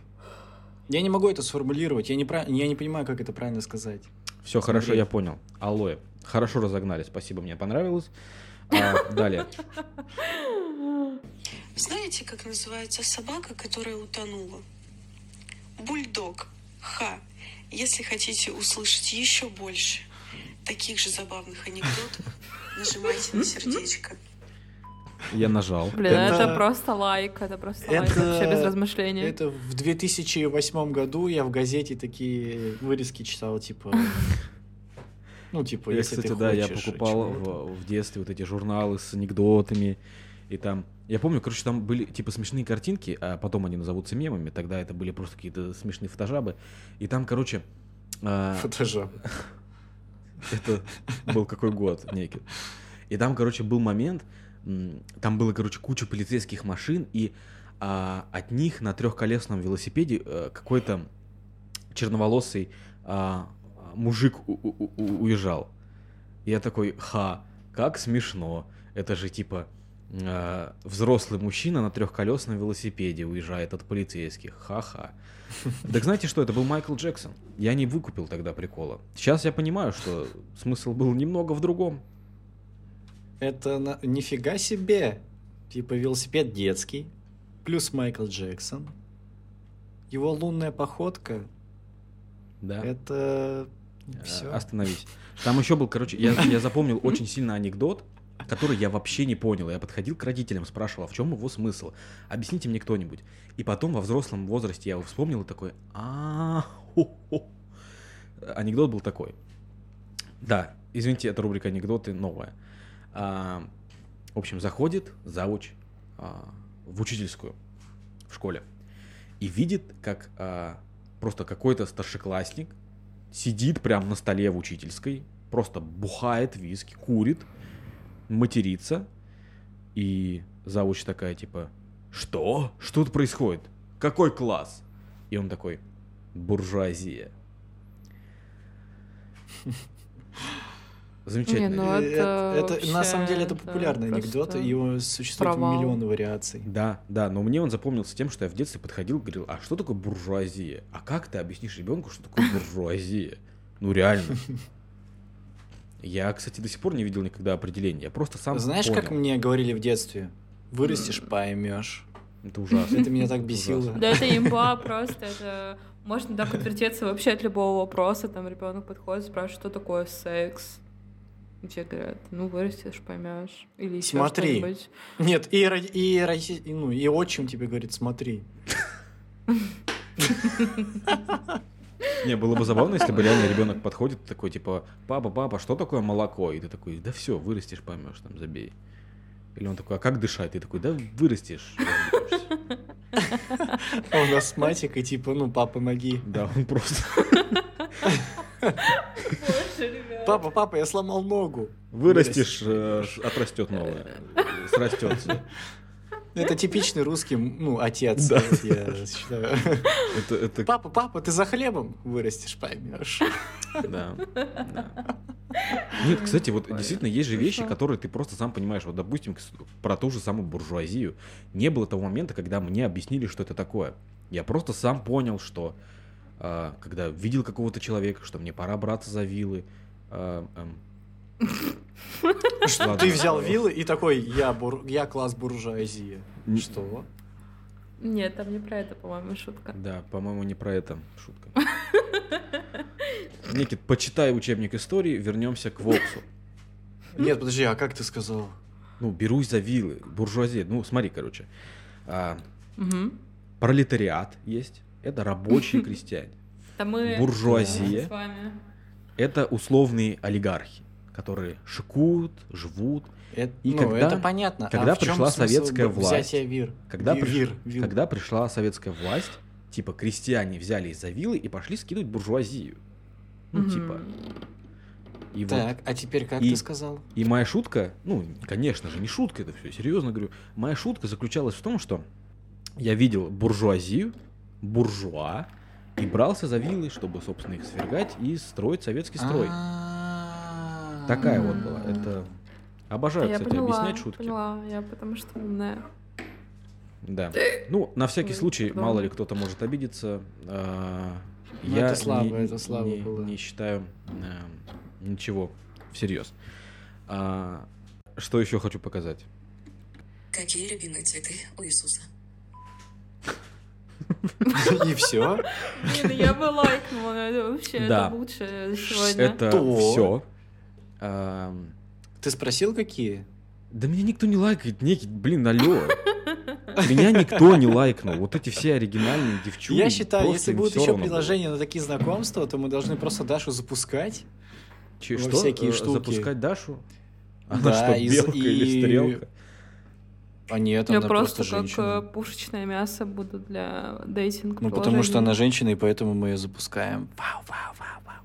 Я не могу это сформулировать. Я не, прав- я не понимаю, как это правильно сказать. Все хорошо, Смотри. я понял. Алоэ. Хорошо разогнали, спасибо, мне понравилось. А, далее. Знаете, как называется собака, которая утонула? Бульдог. Ха. Если хотите услышать еще больше таких же забавных анекдотов, нажимайте на сердечко. Я нажал. Блин, это... Это- просто лайк, это просто лайк Это- вообще без размышлений. Это в 2008 году я в газете такие вырезки читал, типа... Ну, типа, Я, если кстати, ты да, я покупал в, в детстве вот эти журналы с анекдотами. И там, я помню, короче, там были типа смешные картинки, а потом они назовутся мемами, тогда это были просто какие-то смешные фотожабы. И там, короче, а, Фотожаб. Это был какой год, некий. И там, короче, был момент, там было, короче, куча полицейских машин, и а, от них на трехколесном велосипеде э, какой-то черноволосый а, мужик у- у- у- уезжал. Я такой, ха, как смешно. Это же типа э, взрослый мужчина на трехколесном велосипеде уезжает от полицейских. Ха-ха. Так знаете что, это был Майкл Джексон. Я не выкупил тогда прикола. Сейчас я понимаю, что смысл был немного в другом. Это на- нифига себе. Типа велосипед детский, плюс Майкл Джексон. Его лунная походка. Да. Это Э, все. Остановись. Там еще был, короче, я, я запомнил очень сильно анекдот, который я вообще не понял. Я подходил к родителям, спрашивал, а в чем его смысл? Объясните мне кто-нибудь. И потом во взрослом возрасте я его вспомнил и такой, а Анекдот был такой. Да, извините, это рубрика анекдоты новая. А, в общем, заходит завуч а, в учительскую в школе и видит, как а, просто какой-то старшеклассник сидит прямо на столе в учительской, просто бухает виски, курит, матерится, и завуч такая типа, что? Что тут происходит? Какой класс? И он такой, буржуазия. Замечательно. Не, ну, это это, вообще, на самом деле это это популярный анекдот, просто и его существует провал. миллионы вариаций. Да, да, но мне он запомнился тем, что я в детстве подходил и говорил, а что такое буржуазия? А как ты объяснишь ребенку, что такое буржуазия? Ну реально. Я, кстати, до сих пор не видел никогда определения. Я просто сам Знаешь, как понял. мне говорили в детстве? Вырастешь, поймешь. Это ужасно. Это меня так бесило. Да это имба просто, это можно так отвертеться вообще от любого вопроса, там ребенок подходит, спрашивает, что такое секс. И тебе говорят, ну вырастешь, поймешь. Или еще Смотри. что-нибудь. Нет, и, и, и, ну, и отчим тебе говорит, смотри. Не, было бы забавно, если бы реально ребенок подходит такой, типа, папа, папа, что такое молоко? И ты такой, да все, вырастешь, поймешь, там, забей. Или он такой, а как дышать? Ты такой, да вырастешь. разберешься». А нас с матикой, типа, ну, папа, помоги. Да, он просто. Папа, папа, я сломал ногу. вырастешь, э, отрастет новое, срастется. Это типичный русский, ну, отец, Да. я считаю. Это, это, Папа, папа, ты за хлебом вырастешь, поймешь. да, да. Нет, кстати, вот действительно есть же вещи, Хорошо. которые ты просто сам понимаешь. Вот, допустим, про ту же самую буржуазию. Не было того момента, когда мне объяснили, что это такое. Я просто сам понял, что а, когда видел какого-то человека, что мне пора браться за вилы. А, эм, Что, Ладно. ты взял вилы и такой, я, бур- я класс буржуазии. Что? Нет, там не про это, по-моему, шутка. Да, по-моему, не про это шутка. Никит, почитай учебник истории, вернемся к Воксу. Нет, подожди, а как ты сказал? Ну, берусь за вилы, буржуазия. Ну, смотри, короче. а, Мгм. пролетариат есть, это рабочие крестьяне. Да мы Буржуазия. Это условные олигархи, которые шикуют, живут. Это, И ну, когда- это понятно. когда а в чём пришла советская власть? Вир. Когда, Ви- приш- вир, когда пришла советская власть, типа крестьяне взялись за вилы и пошли скидывать буржуазию. Ну, Мгм. типа. И вот Так, а теперь как И- ты сказал? И моя шутка, ну, конечно же, не шутка, это все серьезно говорю. Моя шутка заключалась в том, что я видел буржуазию, буржуа, и брался за вилы, чтобы, собственно, их свергать и строить советский строй. Такая вот была. Это обожаю, я кстати, поняла, объяснять шутки. поняла, я потому что умная. Да. Ну, на всякий случай, мало ли кто-то может обидеться. а, Ну, я это слабо, не, это слабо не- было. не считаю а, ничего всерьез. А, что еще хочу показать? Какие любимые цветы у Иисуса? И все? Не, ну я бы лайкнула, но это вообще Да. это лучше сегодня. Это все. Ты спросил, какие? Да меня никто не лайкает, некий, блин, алло. Меня никто не лайкнул. Вот эти все оригинальные девчули. Я считаю, если будут еще приложения на такие знакомства, то мы должны просто Дашу запускать. Че, что? всякие Э, штуки. Запускать Дашу? Она Да, что, и- белка или и- стрелка? А нет, Я она просто, просто, как женщина. э, пушечное мясо буду для дейтинг Ну, потому что она женщина, и поэтому мы ее запускаем. Вау, вау, вау, вау.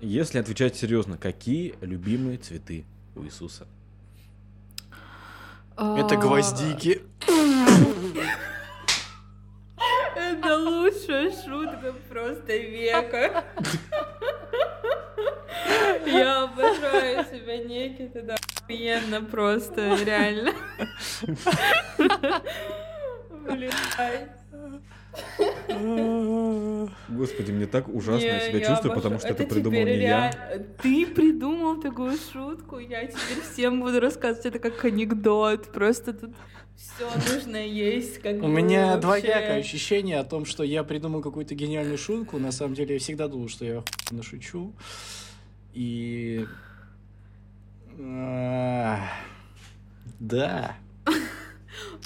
Если отвечать серьезно, какие любимые цветы у Иисуса? Это А, гвоздики. Это лучшая шутка просто века. Я обожаю тебя, Никит, это охуенно просто, реально. Господи, мне так ужасно я Не, себя чувствую, обожаю. потому что это Это придумал не я. Ты придумал такую шутку, я теперь всем буду рассказывать это как анекдот. Просто тут все нужно есть. Как У меня вообще. двоякое ощущение о том, что я придумал какую-то гениальную шутку. На самом деле я всегда думал, что я охуенно шучу. И... а, Да.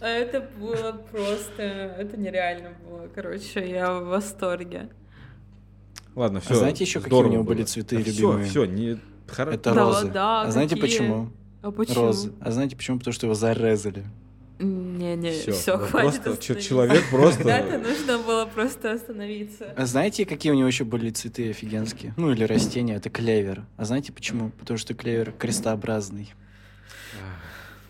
А Это было просто... Это нереально было. Короче, я в восторге. Ладно, А все. знаете еще, какие у него были цветы любимые? Все, все, не... Это розы. да, а знаете почему? А почему? Розы. А знаете почему? Потому что его зарезали. Не-не, Всё, все, ну хватит просто человек просто- Когда-то нужно было просто остановиться. А знаете, какие у него еще были цветы офигенские? Ну, или растения? Это клевер. А знаете почему? Потому что клевер крестообразный.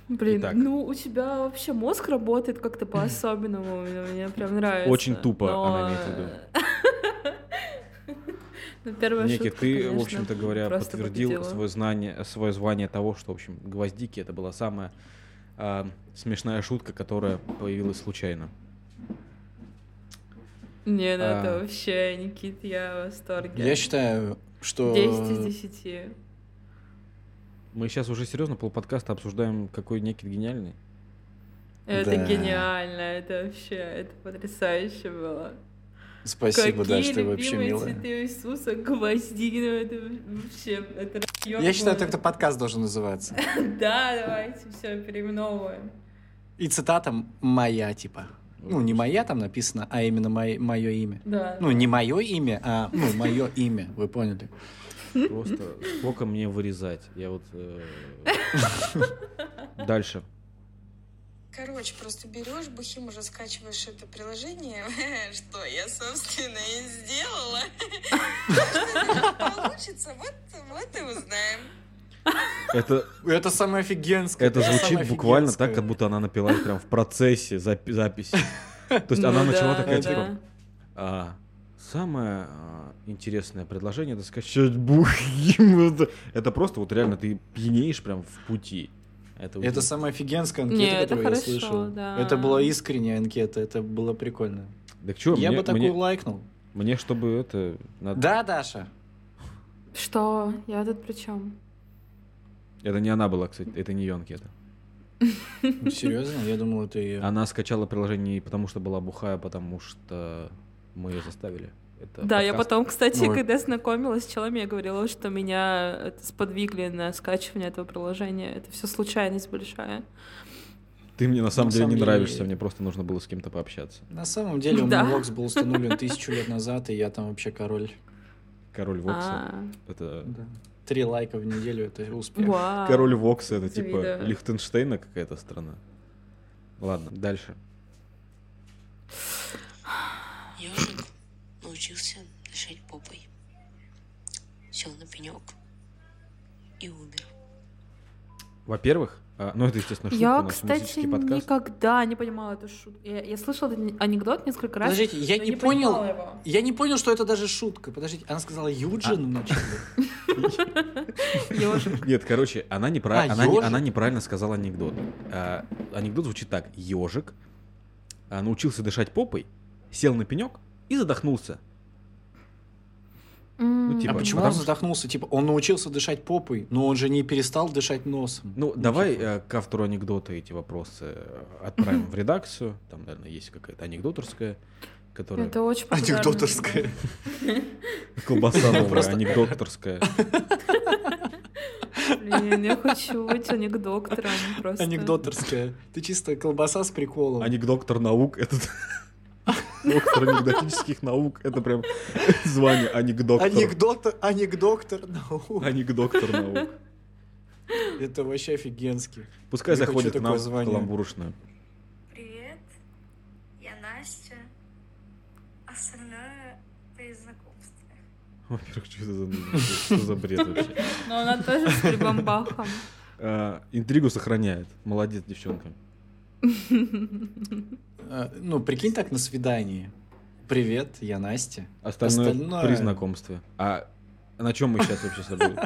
Блин, Итак. ну у тебя вообще мозг работает как-то по-особенному, мне прям нравится. Очень тупо Но- она имеет в виду. Ну, первая Некий, шутка, ты, в общем-то говоря, подтвердил победила. свое знание, свое звание того, что, в общем, гвоздики это была самая а, смешная шутка, которая появилась случайно. Не, ну А. это вообще, Никит, я в восторге. Я считаю, что... 10 из 10. Мы сейчас уже серьезно полподкаста обсуждаем, какой некий гениальный. Это Да. гениально, это вообще, это потрясающе было. Спасибо, Какие да, что ты вообще милая. цветы Иисуса, гвозди, ну это вообще, это Я считаю, был. так-то подкаст должен называться. Да, давайте все переименовываем. И цитата моя, типа. Ну, не моя там написано, а именно мое имя. Да. Ну, не мое имя, а, ну, мое имя, вы поняли. Просто сколько мне вырезать? Я вот... э, Дальше. Короче, просто берешь, бухим уже скачиваешь это приложение, что я, собственно, и сделала. Получится, вот, вот и узнаем. Это, Это самое офигенское. это звучит буквально так, как будто она напилась прям в процессе запи- записи. То есть Ну она начала такая, типа, А, самое а, интересное предложение это скачать бухим. Это, это просто вот реально ты пьянеешь прям в пути. Это, Это самая офигенская Не, анкета, это которую я хорошо, слышал. да. Это была искренняя анкета, это было прикольно. Так что, я мне, бы такую мне, лайкнул. мне, чтобы это... надо- Да, Даша? Что? Я тут при чем? Это не она была, кстати, это не ее анкета. Серьезно? Я думал, это ее. Она скачала приложение не потому, что была бухая, а потому что мы ее заставили. Это Да, я подкаст. потом, кстати, Ой. когда знакомилась с челом, я говорила, что меня это сподвигли на скачивание этого приложения. Это все случайность большая. Ты мне на самом На деле самом не деле- нравишься, мне просто нужно было с кем-то пообщаться. На самом деле, у меня Вокс был установлен тысячу лет назад, и я там вообще король. Король Вокса. Это... Три лайка в неделю, это успех. вау. Король Вокса это типа. Лихтенштейна какая-то страна. Ладно, дальше. Научился дышать попой. Сел на пенек и умер. Во-первых, а, ну это, естественно, шутка, Я, у нас кстати, никогда не понимала эту шутку. Я, я слышала этот анекдот несколько раз. Подождите, я но не понимала понял. его. Я не понял, что это даже шутка. Подождите, она сказала Юджин вначале. Ёжик. Нет, короче, она, А, не- она неправильно сказала анекдот. А, анекдот звучит так. Ежик научился дышать попой, сел на пенек и задохнулся. М, типа, А почему потому он задохнулся? Типа, он научился дышать попой, но он же не перестал дышать носом. Ну, давай типа. э, к автору анекдота эти вопросы э, отправим в редакцию. Там, наверное, есть какая-то анекдоторская, которая... Это очень популярно. Анекдоторская. Колбаса новая, анекдоторская. Блин, я хочу быть анекдоктором просто. Анекдоторская. Ты чисто колбаса с приколом. Анекдоктор наук, этот... Доктор анекдотических наук, это прям звание анекдоктор. Анекдоктор, анекдоктор наук. Анекдоктор наук. Это вообще офигенски. Пускай Я заходит к нам звание. каламбурочную. Привет, я Настя. Остальное при знакомстве. Во-первых, что это за, что за бред вообще? Но она тоже с прибамбахом. А, интригу сохраняет. Молодец, девчонка. Э, Ну, прикинь так на свидании. Привет, я Настя. Остальное, Остальное- при знакомстве. А на чем мы сейчас вообще с тобой?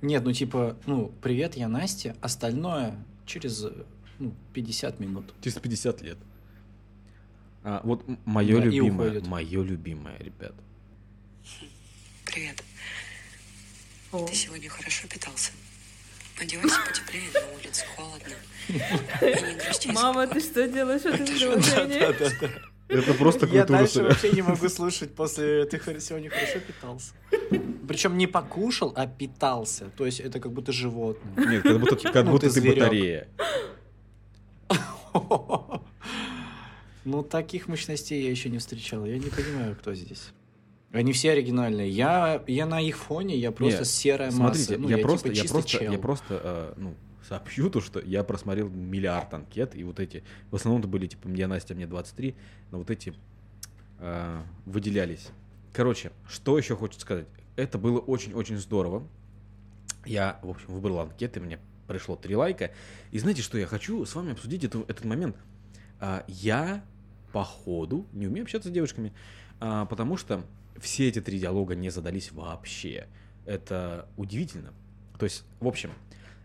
Нет, ну типа, ну, привет, я Настя. Остальное через ну, 50 минут. Через 50 лет. А, вот мое Да, любимое, мое любимое, ребят. Привет. О. Ты сегодня хорошо питался? Одевайся потеплее, на улице холодно. Мама, ты что делаешь в этом приложении? Это просто Я дальше вообще не могу слушать после «ты сегодня хорошо питался». Причем не покушал, а питался. То есть это как будто животное. Нет, как будто, как Ну, будто ты ты батарея. Ну, таких мощностей я еще не встречал. Я не понимаю, кто здесь. Они все оригинальные. Я, я на их фоне, я просто Нет, серая Смотрите, масса. Ну, я, просто, типа я просто, чел. я просто, э, ну, сообщу то, что я просмотрел миллиард анкет, и вот эти, в основном это были, типа, мне Настя, мне 23, но вот эти э, выделялись. Короче, что еще хочется сказать? Это было очень-очень здорово. Я, в общем, выбрал анкеты, мне пришло три лайка. И знаете, что я хочу с вами обсудить эту- этот момент? А, я, по ходу, не умею общаться с девушками, а, потому что все эти три диалога не задались вообще. Это удивительно. То есть, в общем,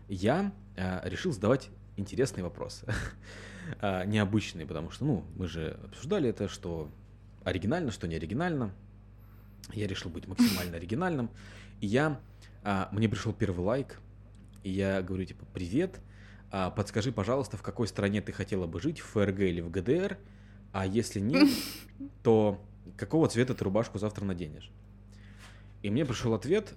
я а, решил задавать интересные вопросы. А, Необычные, потому что, ну, мы же обсуждали это, что оригинально, что не оригинально. Я решил быть максимально оригинальным. И я, а, мне пришел первый лайк, и я говорю, типа, привет, а, подскажи, пожалуйста, в какой стране ты хотела бы жить, в ФРГ или в ГДР, а если нет, то какого цвета ты рубашку завтра наденешь? И мне пришел ответ,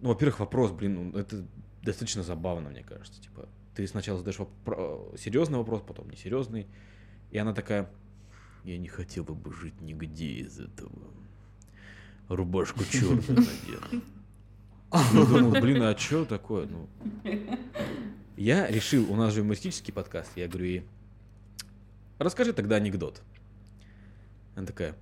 ну, во-первых, вопрос, блин, ну, это достаточно забавно, мне кажется, типа, ты сначала задаешь вопро- серьезный вопрос, потом несерьезный, и она такая, я не хотела бы жить нигде из этого. Рубашку черную надену. Я думал, блин, а что такое? Ну, я решил, у нас же юмористический подкаст, я говорю ей, расскажи тогда анекдот. Она такая,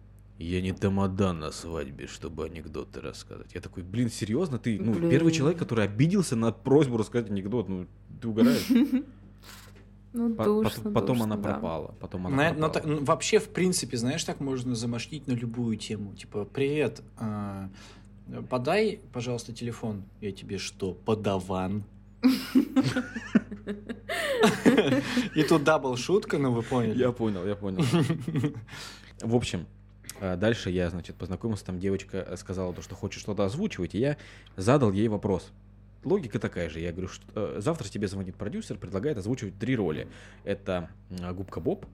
я не тамадан на свадьбе, чтобы анекдоты рассказывать. Я такой, блин, серьезно? Ты, ну, Блин. первый человек, который обиделся на просьбу рассказать анекдот, ну, ты угораешь? Ну, По- душно, пот- Потом душно, она да. пропала. Потом она На- но пропала. так- ну, вообще, в принципе, знаешь, так можно замашнить на любую тему. Типа, привет, а, подай, пожалуйста, телефон. Я тебе что, подаван? И тут double шутка, ну вы поняли. Я понял, я понял. В общем, дальше я, значит, познакомился, там девочка э, сказала то, что хочет что-то озвучивать, и я задал ей вопрос. Логика такая же. Я говорю, что э, завтра тебе звонит продюсер, предлагает озвучивать три роли. Это м, Губка Боб.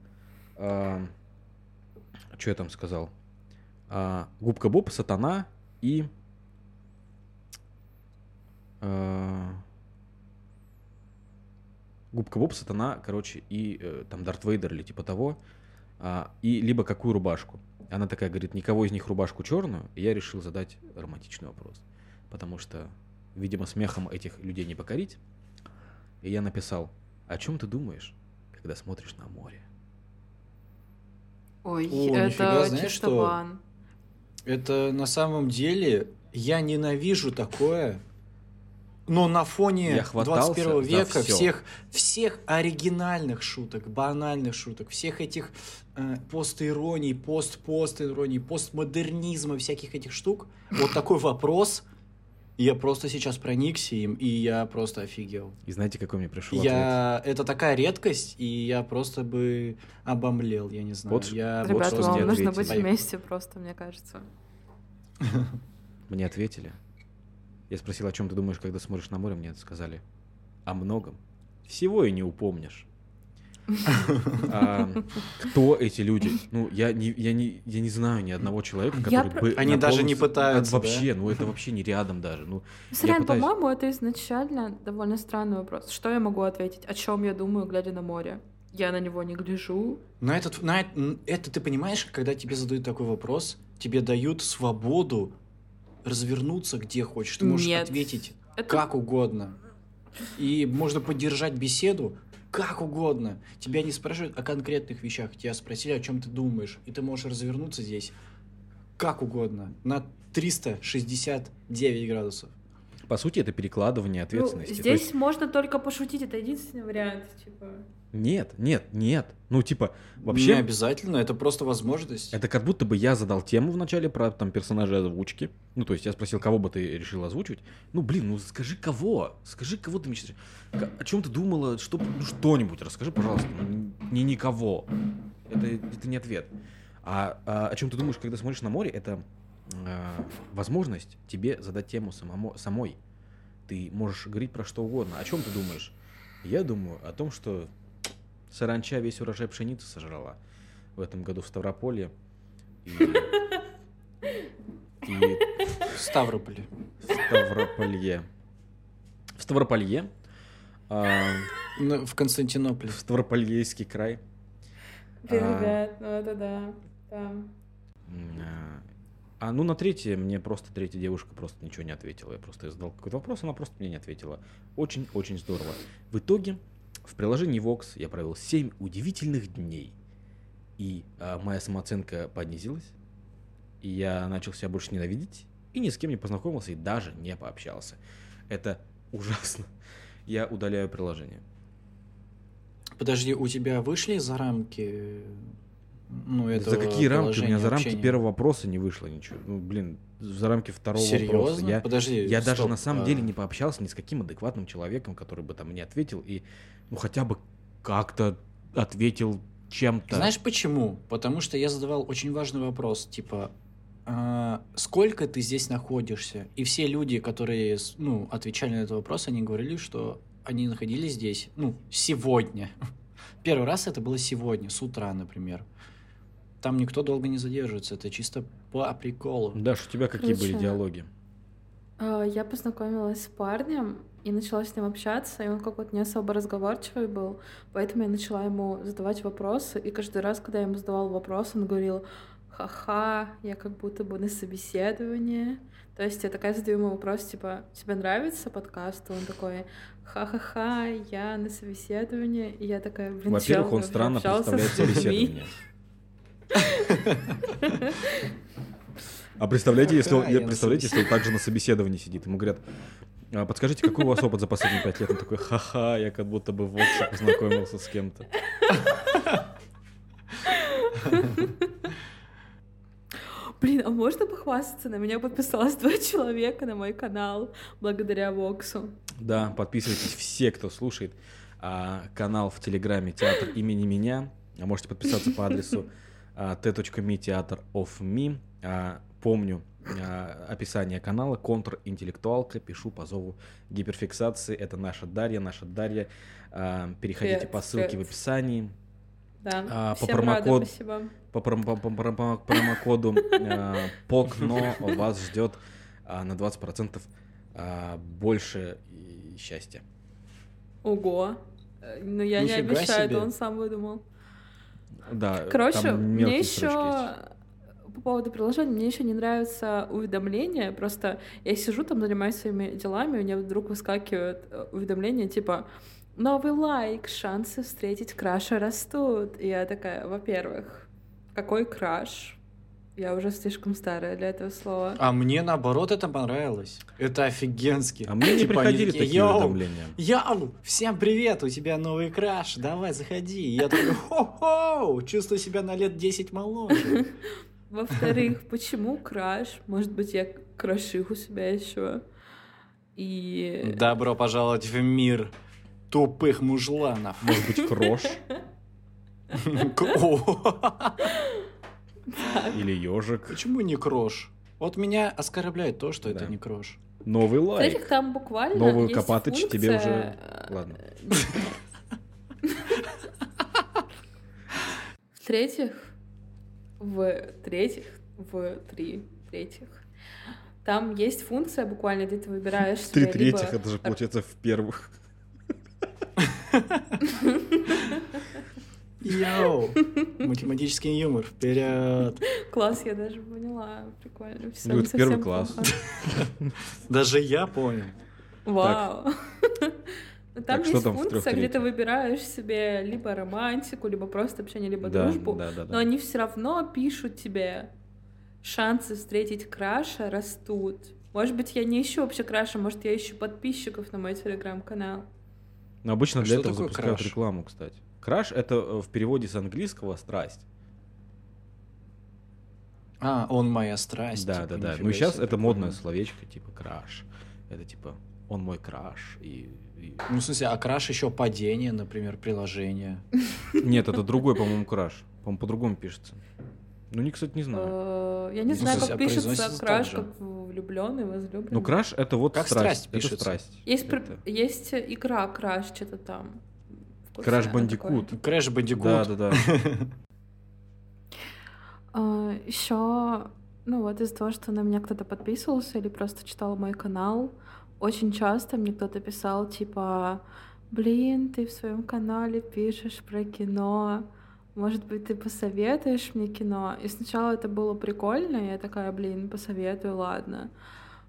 что я там сказал? А, Губка Боб, Сатана и... а, Губка Боб, Сатана, короче, и э, там Дарт Вейдер или типа того. А, и либо какую рубашку. Она такая говорит, никого из них рубашку черную. И я решил задать романтичный вопрос. Потому что, видимо, смехом этих людей не покорить. И я написал, о чем ты думаешь, когда смотришь на море? Ой, О, нифига, это знаешь чисто что? бан. Это на самом деле я ненавижу такое. Но на фоне Я хватался 21 за века всё. всех, всех оригинальных шуток, банальных шуток, всех этих э, постироний, пост-пост-иронии, постмодернизма, всяких этих штук, вот такой вопрос, я просто сейчас проникся им, и я просто офигел. И знаете, какой мне пришел ответ? Я... Это такая редкость, и я просто бы обомлел, я не знаю. Вот я вот Ребята, что вам нужно быть вместе просто, мне кажется. Мне ответили. Я спросил, о чем ты думаешь, когда смотришь на море, мне сказали о многом. Всего и не упомнишь. А, кто эти люди? Ну, я не, я, не, я не знаю ни одного человека, Я который про- бы... Они даже не пытаются, а, Вообще, ну это вообще не рядом даже. Ну, Сорян, пытаюсь- по-моему, это изначально довольно странный вопрос. Что я могу ответить? О чем я думаю, глядя на море? Я на него не гляжу. На этот, на эт- н- это ты понимаешь, когда тебе задают такой вопрос, тебе дают свободу развернуться где хочешь. Ты можешь Нет. ответить Это как угодно. И можно поддержать беседу как угодно. Тебя не спрашивают о конкретных вещах. Тебя спросили, о чем ты думаешь. И ты можешь развернуться здесь как угодно, на 369 градусов. По сути, это перекладывание Ну, ответственности. То здесь есть- можно только пошутить, это единственный вариант, типа. Нет, нет, нет. Ну, типа, Не вообще, обязательно, это просто возможность. это как будто бы я задал тему в начале про там персонажей озвучки. Ну, то есть я спросил, кого бы ты решил озвучивать. Ну, блин, ну скажи кого? Скажи, кого ты мечтаешь. О чем ты думала? Что, ну, что-нибудь расскажи, пожалуйста. Ну, не никого. Это, это не ответ. А, а о чем ты думаешь, когда смотришь на море, это а, возможность тебе задать тему самому, самой. Ты можешь говорить про что угодно. О чем ты думаешь? Я думаю о том, что саранча весь урожай пшеницы сожрала в этом году в Ставрополье. И, и В Ставрополе. в Ставрополье. В Ставрополье. а, Ну, В Константинополе. в Ставропольский край. Блин, А. ребят, ну это да. да. М, а, А ну на третье мне просто третья девушка просто ничего не ответила. Я просто задал какой-то вопрос, она просто мне не ответила. Очень-очень здорово. В итоге в приложении Vox я провел 7 удивительных дней. И а, моя самооценка понизилась. И я начал себя больше ненавидеть. И ни с кем не познакомился и даже не пообщался. Это ужасно. Я удаляю приложение. Подожди, у тебя вышли за рамки? Ну, это за какие рамки? У меня за рамки первого вопроса не вышло ничего. Ну, блин, за рамки второго вопроса. Серьезно? Я, Подожди. я даже стоп, на самом а, деле не пообщался ни с каким адекватным человеком, который бы там мне ответил и, ну, хотя бы как-то ответил чем-то. Знаешь почему? Потому что я задавал очень важный вопрос, типа, а, сколько ты здесь находишься? И все люди, которые, ну, отвечали на этот вопрос, они говорили, что они находились здесь, ну, сегодня. Первый раз это было сегодня, с утра, например. Там никто долго не задерживается, это чисто по приколу. Даш, у тебя какие были Короче, диалоги? А, Я познакомилась с парнем и начала с ним общаться, и он какой-то не особо разговорчивый был, поэтому я начала ему задавать вопросы, и каждый раз, когда я ему задавала вопрос, он говорил, ха-ха, я как будто бы на собеседовании. То есть я такая задаю ему вопрос, типа, тебе нравится подкаст? Он такой, ха-ха-ха, я на собеседовании. И я такая, блин, Во-первых, он странно представляет с людьми?» собеседование. А представляете, если он, я представляете, если он также на собеседовании сидит, ему говорят, «А подскажите, какой у вас опыт за последние пять лет? Он такой, ха-ха, я как будто бы в Воксе познакомился с кем-то. Блин, а можно похвастаться? На меня подписалось два человека на мой канал благодаря Воксу. Да, подписывайтесь все, кто слушает а, канал в Телеграме Театр имени меня. А Можете подписаться по адресу t.me театр of me. А, Помню а, описание канала контринтеллектуалка. Пишу по зову гиперфиксации. Это наша Дарья, наша Дарья. А, Переходите Привет, по ссылке в описании. Да. А, по Всем рада. По пром- по- по- промокоду а, ПОКНО вас ждет а, на 20% а, больше счастья. Ого. Э, Ну, я не обещаю, себе. это он сам выдумал. Да, Короче, мне еще по поводу приложения, мне еще не нравятся уведомления. Просто я сижу там, занимаюсь своими делами, у меня вдруг выскакивают э, уведомления типа новый лайк, шансы встретить краша растут. И я такая, во-первых, какой краш? Я уже слишком старая для этого слова. А мне наоборот это понравилось. Это офигенски. А мне не Типа приходили такие, такие «Йоу, уведомления. Йоу, всем привет, у тебя новый краш, давай, заходи. И я такой, хо-хо, чувствую себя на лет 10 моложе. Во-вторых, почему краш? Может быть, я краших у себя еще. И Добро пожаловать в мир тупых мужланов. Может быть, крош или ежик. Почему не крош? Вот меня оскорбляет то, что это Да. не крош. Новый лайк. там буквально Новую есть Копатыч тебе функция, уже... э, Ладно. В-третьих, в-третьих, в-три, третьих, там есть функция буквально, где ты выбираешь Три себе либо- третьих, это же получается в первых. Йоу, математический юмор, вперед. Класс, я даже поняла. Прикольно. Всё, Ну, не это первый класс. Даже я понял. Вау. Там Так, что есть там функция, где ты выбираешь себе либо романтику, либо просто общение, либо Да, дружбу. да, да, Но да. они все равно пишут тебе, шансы встретить краша растут. Может быть, я не ищу вообще краша, может, я ищу подписчиков на мой телеграм-канал. Но обычно А для этого запускают краш? рекламу, кстати. Краш это э, в переводе с английского страсть. А, он моя страсть. да, типа, да, да. Ну сейчас себе, это модное словечко, типа краш. Это типа он мой краш. И, и- Ну, в смысле, а краш еще падение, например, приложение. Нет, это другой, по-моему, краш. По-моему, по-другому пишется. Ну, не, кстати, не знаю. Э, Я не Ну, знаю, как а пишется краш, как влюбленный, возлюбленный. Ну, краш это вот страсть. это страсть. Есть игра Crash, что-то там. Она Bandicoot. Crash Bandicoot. Да, да, да. Еще, ну вот из-за того, что на меня кто-то подписывался или просто читал мой канал, очень часто мне кто-то писал типа, блин, ты в своем канале пишешь про кино, может быть, ты посоветуешь мне кино? И сначала это было прикольно, и я такая, блин, посоветую, ладно.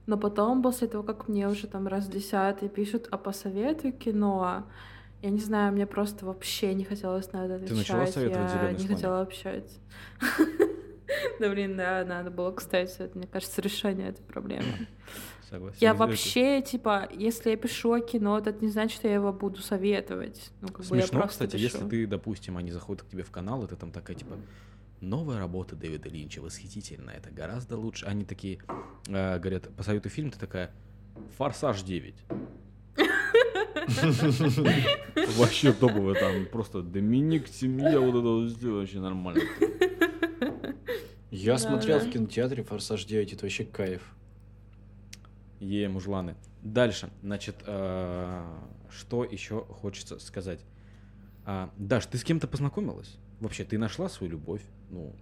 Но потом, после того, как мне уже там раз десятый пишут, а посоветуй кино, я не знаю, мне просто вообще не хотелось на это Ты отвечать. начала советовать я «Зелёный не слоник»? хотела общаться. Да блин, да, надо было, кстати, это, мне кажется, решение этой проблемы. Согласен. Я вообще, типа, если я пишу о кино, то это не значит, что я его буду советовать. Ну, как бы я Смешно, кстати, пишу. если ты, допустим, они заходят к тебе в канал, и ты там такая, типа, новая работа Дэвида Линча, восхитительно, это гораздо лучше. Они такие, э, говорят, посоветуй фильм, ты такая, «Форсаж 9». Вообще топовый там, просто Доминик, семья, вот это вот всё вообще нормально. Я Да, смотрел да. в кинотеатре «Форсаж 9», это вообще кайф. Е, мужланы. Дальше, значит, э, что еще хочется сказать? А, Даш, ты с кем-то познакомилась? Вообще, ты нашла свою любовь? Ну,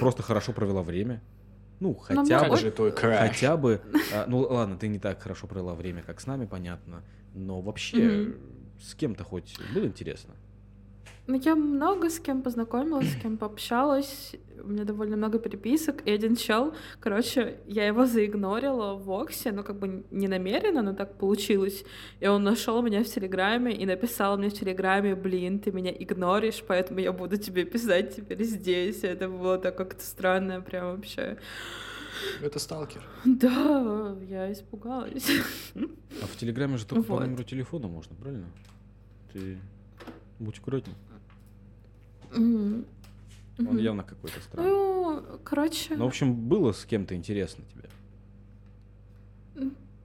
просто хорошо провела время? Ну, хотя мне бы, же твой хотя бы, а, ну ладно, ты не так хорошо провела время, как с нами, понятно, но вообще Мгм. с кем-то хоть было интересно? Ну, я много с кем познакомилась, с кем пообщалась. У меня довольно много переписок. И один чел, короче, я его заигнорила в Воксе, ну, как бы не намеренно, но так получилось. И он нашел меня в Телеграме и написал мне в Телеграме, блин, ты меня игноришь, поэтому я буду тебе писать теперь здесь. И это было так как-то странно прям вообще. Это сталкер. Да, я испугалась. А в Телеграме же только по Вот. номеру телефона можно, правильно? Ты будь аккуратней. Мгм. Он явно какой-то странный. Ну, короче... Ну, в общем, было с кем-то интересно тебе.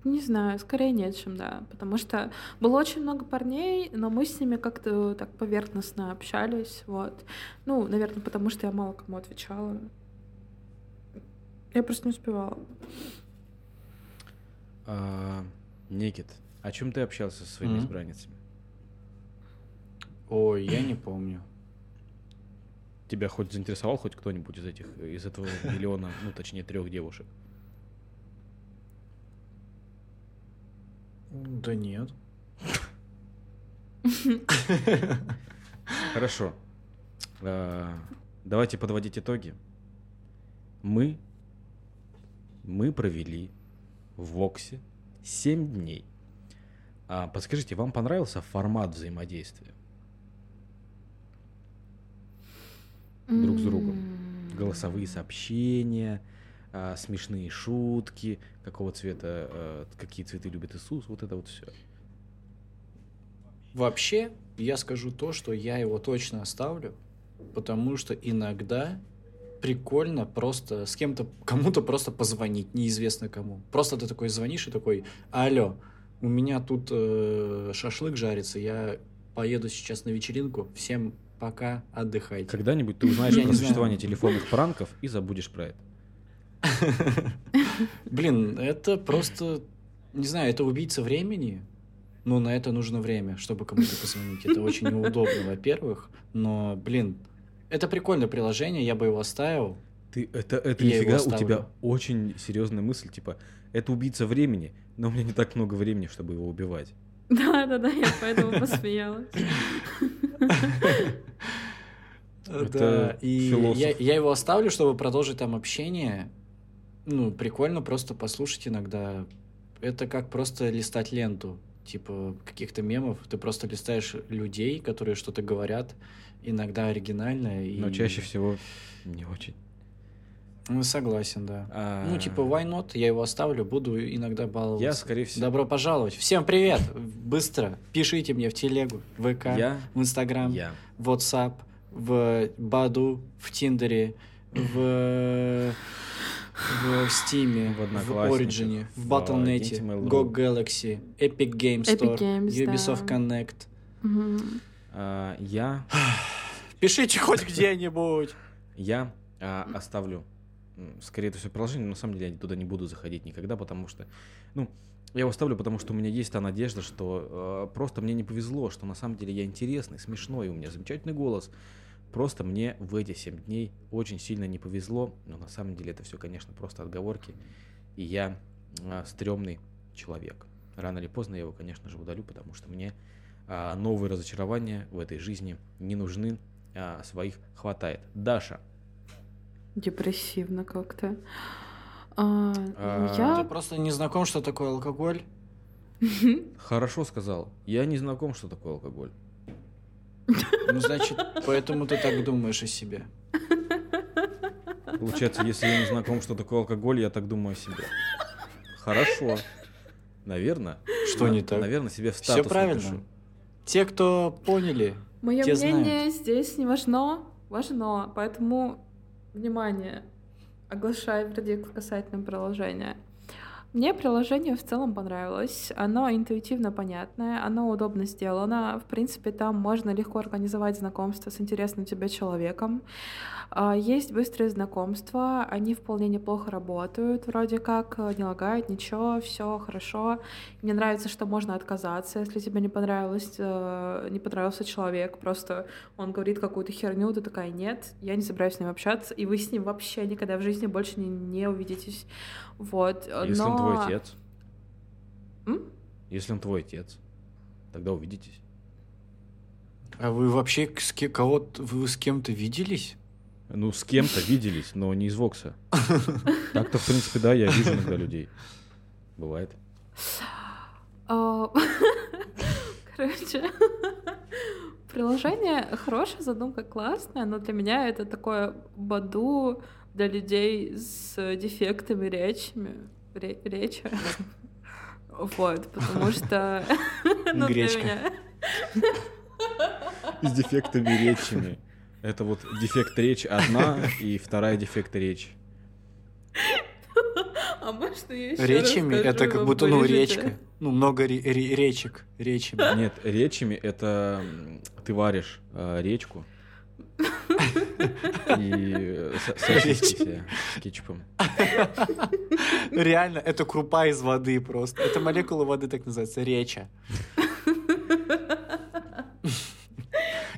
Не знаю, скорее нет, чем да. Потому что было очень много парней, но мы с ними как-то так поверхностно общались. Вот. Ну, наверное, потому что я мало кому отвечала. Я просто не успевала. А, Никит, о чем ты общался со своими избранницами? Ой, я не помню. Тебя хоть заинтересовал хоть кто-нибудь из этих, из этого миллиона, ну, точнее, трех девушек? Да нет. Хорошо. А, Давайте подводить итоги. Мы, мы провели в Воксе 7 дней. А, подскажите, вам понравился формат взаимодействия? Друг с другом. Голосовые сообщения, а, смешные шутки, какого цвета, э, какие цветы любит Иисус, вот это вот все. Вообще, я скажу то, что я его точно оставлю, потому что иногда прикольно просто с кем-то, кому-то просто позвонить, неизвестно кому. Просто ты такой звонишь и такой, алло, у меня тут э, шашлык жарится, я поеду сейчас на вечеринку, всем пока, отдыхайте. Когда-нибудь ты узнаешь про существование телефонных пранков и забудешь про это. Блин, это просто, не знаю, это убийца времени, но на это нужно время, чтобы кому-то позвонить. Это очень неудобно, во-первых, но, блин, это прикольное приложение, я бы его оставил. Ты, это, это Я нифига, у тебя очень серьезная мысль, типа, это убийца времени, но у меня не так много времени, чтобы его убивать. Да, да, да, я поэтому посмеялась. Это да, и философ. я, я его оставлю, чтобы продолжить там общение. Ну, прикольно просто послушать иногда. Это как просто листать ленту, типа каких-то мемов. Ты просто листаешь людей, которые что-то говорят, иногда оригинальное. И... Но чаще всего не очень. Ну, согласен, да. А, Ну, типа, why not? Я его оставлю, буду иногда баловаться. Я, скорее всего... Добро пожаловать. Всем привет! Быстро пишите мне в телегу, в ВК, Я... в Инстаграм, Я. в WhatsApp, в Баду, в Тиндере, в, в Стиме, В Origin, в Mail.ru. GOG Galaxy, Epic Game Epic Store, Games, Ubisoft да. Connect. Мгм. А, я... Пишите хоть где-нибудь. Я а, оставлю, скорее это все приложение, но на самом деле я туда не буду заходить никогда, потому что, ну, я его оставлю, потому что у меня есть та надежда, что э, просто мне не повезло, что на самом деле я интересный, смешной, у меня замечательный голос. Просто мне в эти 7 дней очень сильно не повезло, но на самом деле это все, конечно, просто отговорки, и я э, стрёмный человек. Рано или поздно я его, конечно же, удалю, потому что мне а, новые разочарования в этой жизни не нужны, а своих хватает. Даша, Депрессивно как-то. А, А, Ты я... просто не знаком, что такое алкоголь. Хорошо сказал. Я не знаком, что такое алкоголь. Ну, значит, поэтому ты так думаешь о себе. Получается, если я не знаком, что такое алкоголь, я так думаю о себе. Хорошо. Наверное. Что не так? Наверное, себе в Все статус правильно. напишу. Те, кто поняли, Мое Те мнение здесь не важно, важно, поэтому, внимание, оглашаю вердикт касательно приложения. Мне приложение в целом понравилось. Оно интуитивно понятное, оно удобно сделано. В принципе, там можно легко организовать знакомство с интересным тебе человеком. А, Есть быстрые знакомства, они вполне неплохо работают, вроде как, э, не лагает, ничего, все хорошо. Мне нравится, что можно отказаться, если тебе не понравилось, э, не понравился человек, просто он говорит какую-то херню, ты такая, нет, я не собираюсь с ним общаться, и вы с ним вообще никогда в жизни больше не, не увидитесь. Вот. э, Если он но- твой отец. М? Если он твой отец, тогда увидитесь. а вы вообще с ке- кого вы с кем-то виделись? Ну, с кем-то виделись, но не из Вокса. Так-то, в принципе, да, я вижу иногда людей. Бывает. А, Короче, приложение хорошая, задумка классная, но для меня это такое баду для людей с дефектами речами. ре- речи. Вот, потому что... ну, для Гречка. меня- С дефектами речами. Это вот дефект речи одна и вторая дефект речи. А может, я еще Речами расскажу, это как будто, ну, речка. Ну, много ре- ре- речек. Речами. Нет, речами это ты варишь э, речку и э, со- сосиски себе с кетчупом. Реально, это крупа из воды просто. Это молекула воды так называется, реча.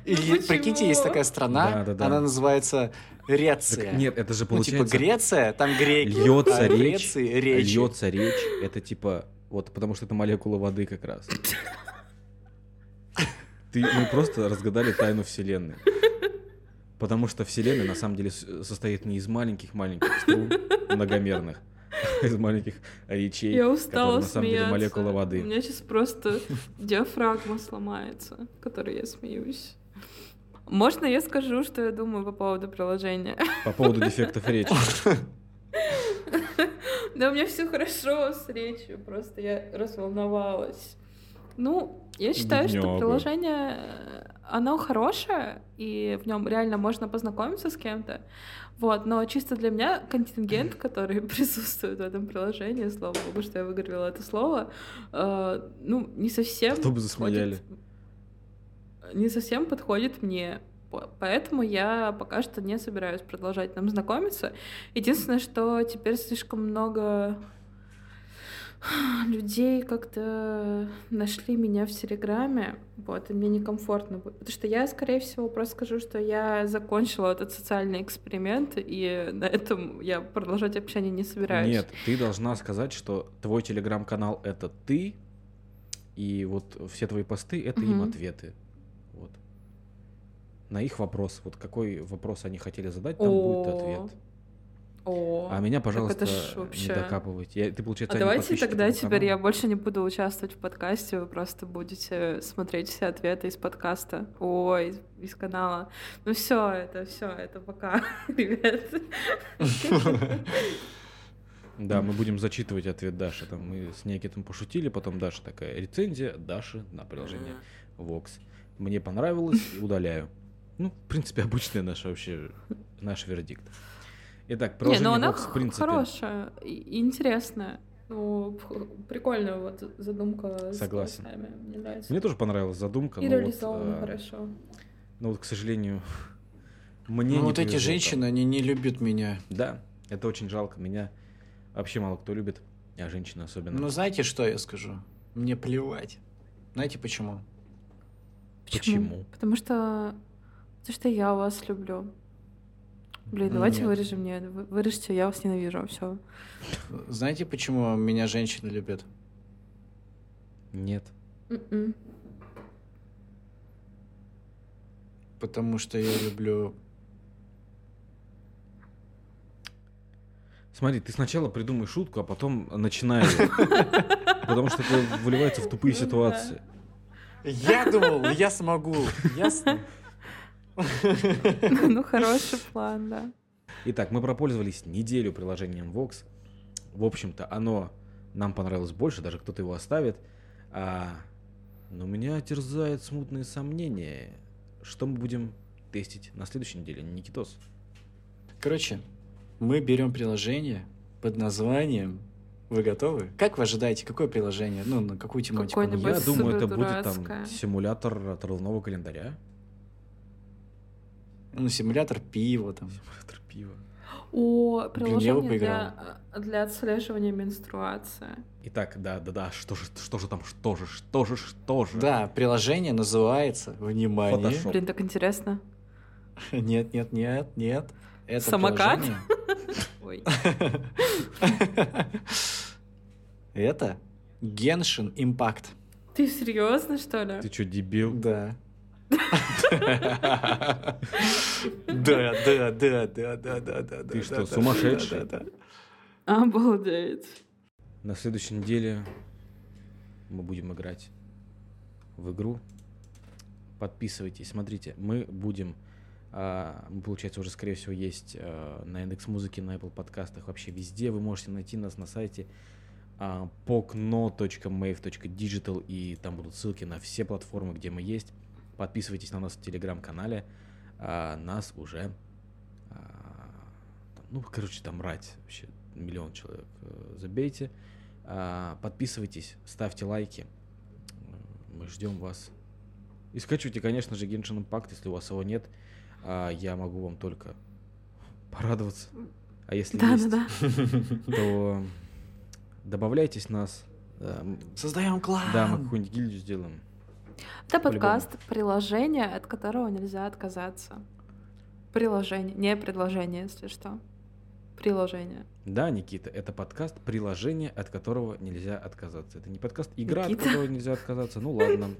И Ну прикиньте, есть такая страна, Да-да-да. она называется Греция. Так нет, это же Ну, типа получается Греция, там греки. льется а речь, Греции речи. льется речь. Это типа вот потому что это молекула воды как раз. Ты, мы просто разгадали тайну вселенной. Потому что вселенная на самом деле с- состоит не из маленьких-маленьких струн многомерных, а из маленьких речей, Я которые устала на самом деле смеяться. молекула У воды. меня сейчас просто диафрагма сломается, которой я смеюсь. Можно я скажу, что я думаю по поводу приложения? По поводу дефектов речи. Да у меня все хорошо с речью, просто я разволновалась. Ну, я считаю, что приложение, э, оно хорошее, и в нем реально можно познакомиться с кем-то. Вот, но чисто для меня контингент, который присутствует в этом приложении, слава богу, что я выговорила это слово, э, ну, не совсем Кто бы засмеяли. подходит- не совсем подходит мне. По- Поэтому я пока что не собираюсь продолжать там знакомиться. Единственное, что теперь слишком много людей как-то нашли меня в Телеграме, вот, и мне некомфортно будет. Потому что я, скорее всего, просто скажу, что я закончила этот социальный эксперимент, и на этом я продолжать общение не собираюсь. Нет, ты должна сказать, что твой телеграм-канал это ты, и вот все твои посты это им Мгм. ответы. Вот. На их вопрос, вот какой вопрос они хотели задать, там будет О. ответ. О, А меня, пожалуйста, ж не вообще... докапывайте. Я- ты, получается, А давайте тогда теперь я больше не буду участвовать в подкасте, вы просто будете смотреть все ответы из подкаста. Ой, из, из канала. Ну все, это все, это пока, ребят. Да, мы будем зачитывать ответ Даши. Там мы с Никитом пошутили, потом Даша такая рецензия Даши на приложение Vox. Мне понравилось, удаляю. Ну, в принципе, обычный наш вообще наш вердикт. Итак, Не, приложение ну она Vox, в принципе, хорошая и интересная. Ну, прикольная вот задумка с Согласен. Мне нравится. мне тоже понравилась задумка, И но вот, реализована а, хорошо. но вот, к сожалению, мне Ну, не вот эти женщины, они не любят меня. Да, это очень жалко. Меня вообще мало кто любит, а женщины особенно. Ну, знаете, что я скажу? Мне плевать. Знаете почему? Почему? Потому что... Потому что я вас люблю. Блин, давайте Нет. вырежем мне. Вы- Вырежьте, я вас ненавижу. Все. Знаете, почему меня женщины любят? Нет. М-м. Потому что я люблю... Смотри, ты сначала придумай шутку, а потом начинай. Потому что это выливается в тупые Ну ситуации. Я думал, я смогу. Ясно? Ну, хороший план, да. Итак, мы пропользовались неделю приложением Vox. В общем-то, оно нам понравилось больше, даже кто-то его оставит. А, но меня терзает смутные сомнения. Что мы будем тестить на следующей неделе, Никитос? Короче, мы берем приложение под названием... Вы готовы? Как вы ожидаете, какое приложение? Ну, на какую тематику? Я думаю, это будет там симулятор отрывного календаря. Ну, симулятор пива там. Симулятор пива. О, приложение для, э, для отслеживания менструации. Итак, да, да, да, что же, что же там, что же, что же, что же? Да, приложение называется, внимание. Фотошоп. Блин, так интересно. Нет, нет, нет, нет. Это Самокат? Ой. Это Genshin Impact. Ты серьезно, что ли? Ты что, дебил? Да. Да, да, да, да, да, да, да. Ты что, сумасшедший? Обалдеть. На следующей неделе мы будем играть в игру. Подписывайтесь, смотрите, мы будем, а, мы, получается, уже, скорее всего, есть а, на индекс музыки, на Apple подкастах, вообще везде. Вы можете найти нас на сайте а, pokno.mave.digital, и там будут ссылки на все платформы, где мы есть. Подписывайтесь на нас в телеграм-канале. А, нас уже, а, там, ну, короче, там рать вообще миллион человек э, забейте. А, Подписывайтесь, ставьте лайки. Э, Мы ждем вас. И скачивайте, конечно же, Genshin Impact, если у вас его нет. а, Я могу вам только порадоваться. А если Да, есть, да, да. то добавляйтесь нас. М- Создаем клан. Да, мы какую-нибудь гильдию сделаем. Это подкаст, приложение, от которого нельзя отказаться. Приложение, не предложение, если что. Приложение. Да, Никита, это подкаст, приложение, от которого нельзя отказаться. Это не подкаст, игра, от Никита. которого нельзя отказаться. Ну ладно.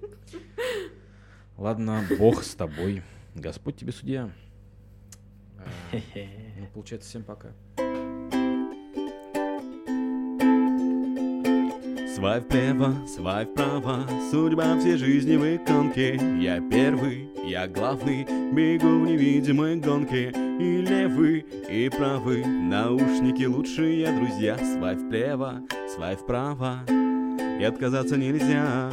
Ладно, Бог с тобой. Господь тебе судья. А, Ну, получается, всем пока. Свай вправо, свай вправо, судьба всей жизни в иконке. Я первый, я главный, бегу в невидимой гонке. И левый, и правый, наушники лучшие друзья. Свай вправо, свай вправо, и отказаться нельзя.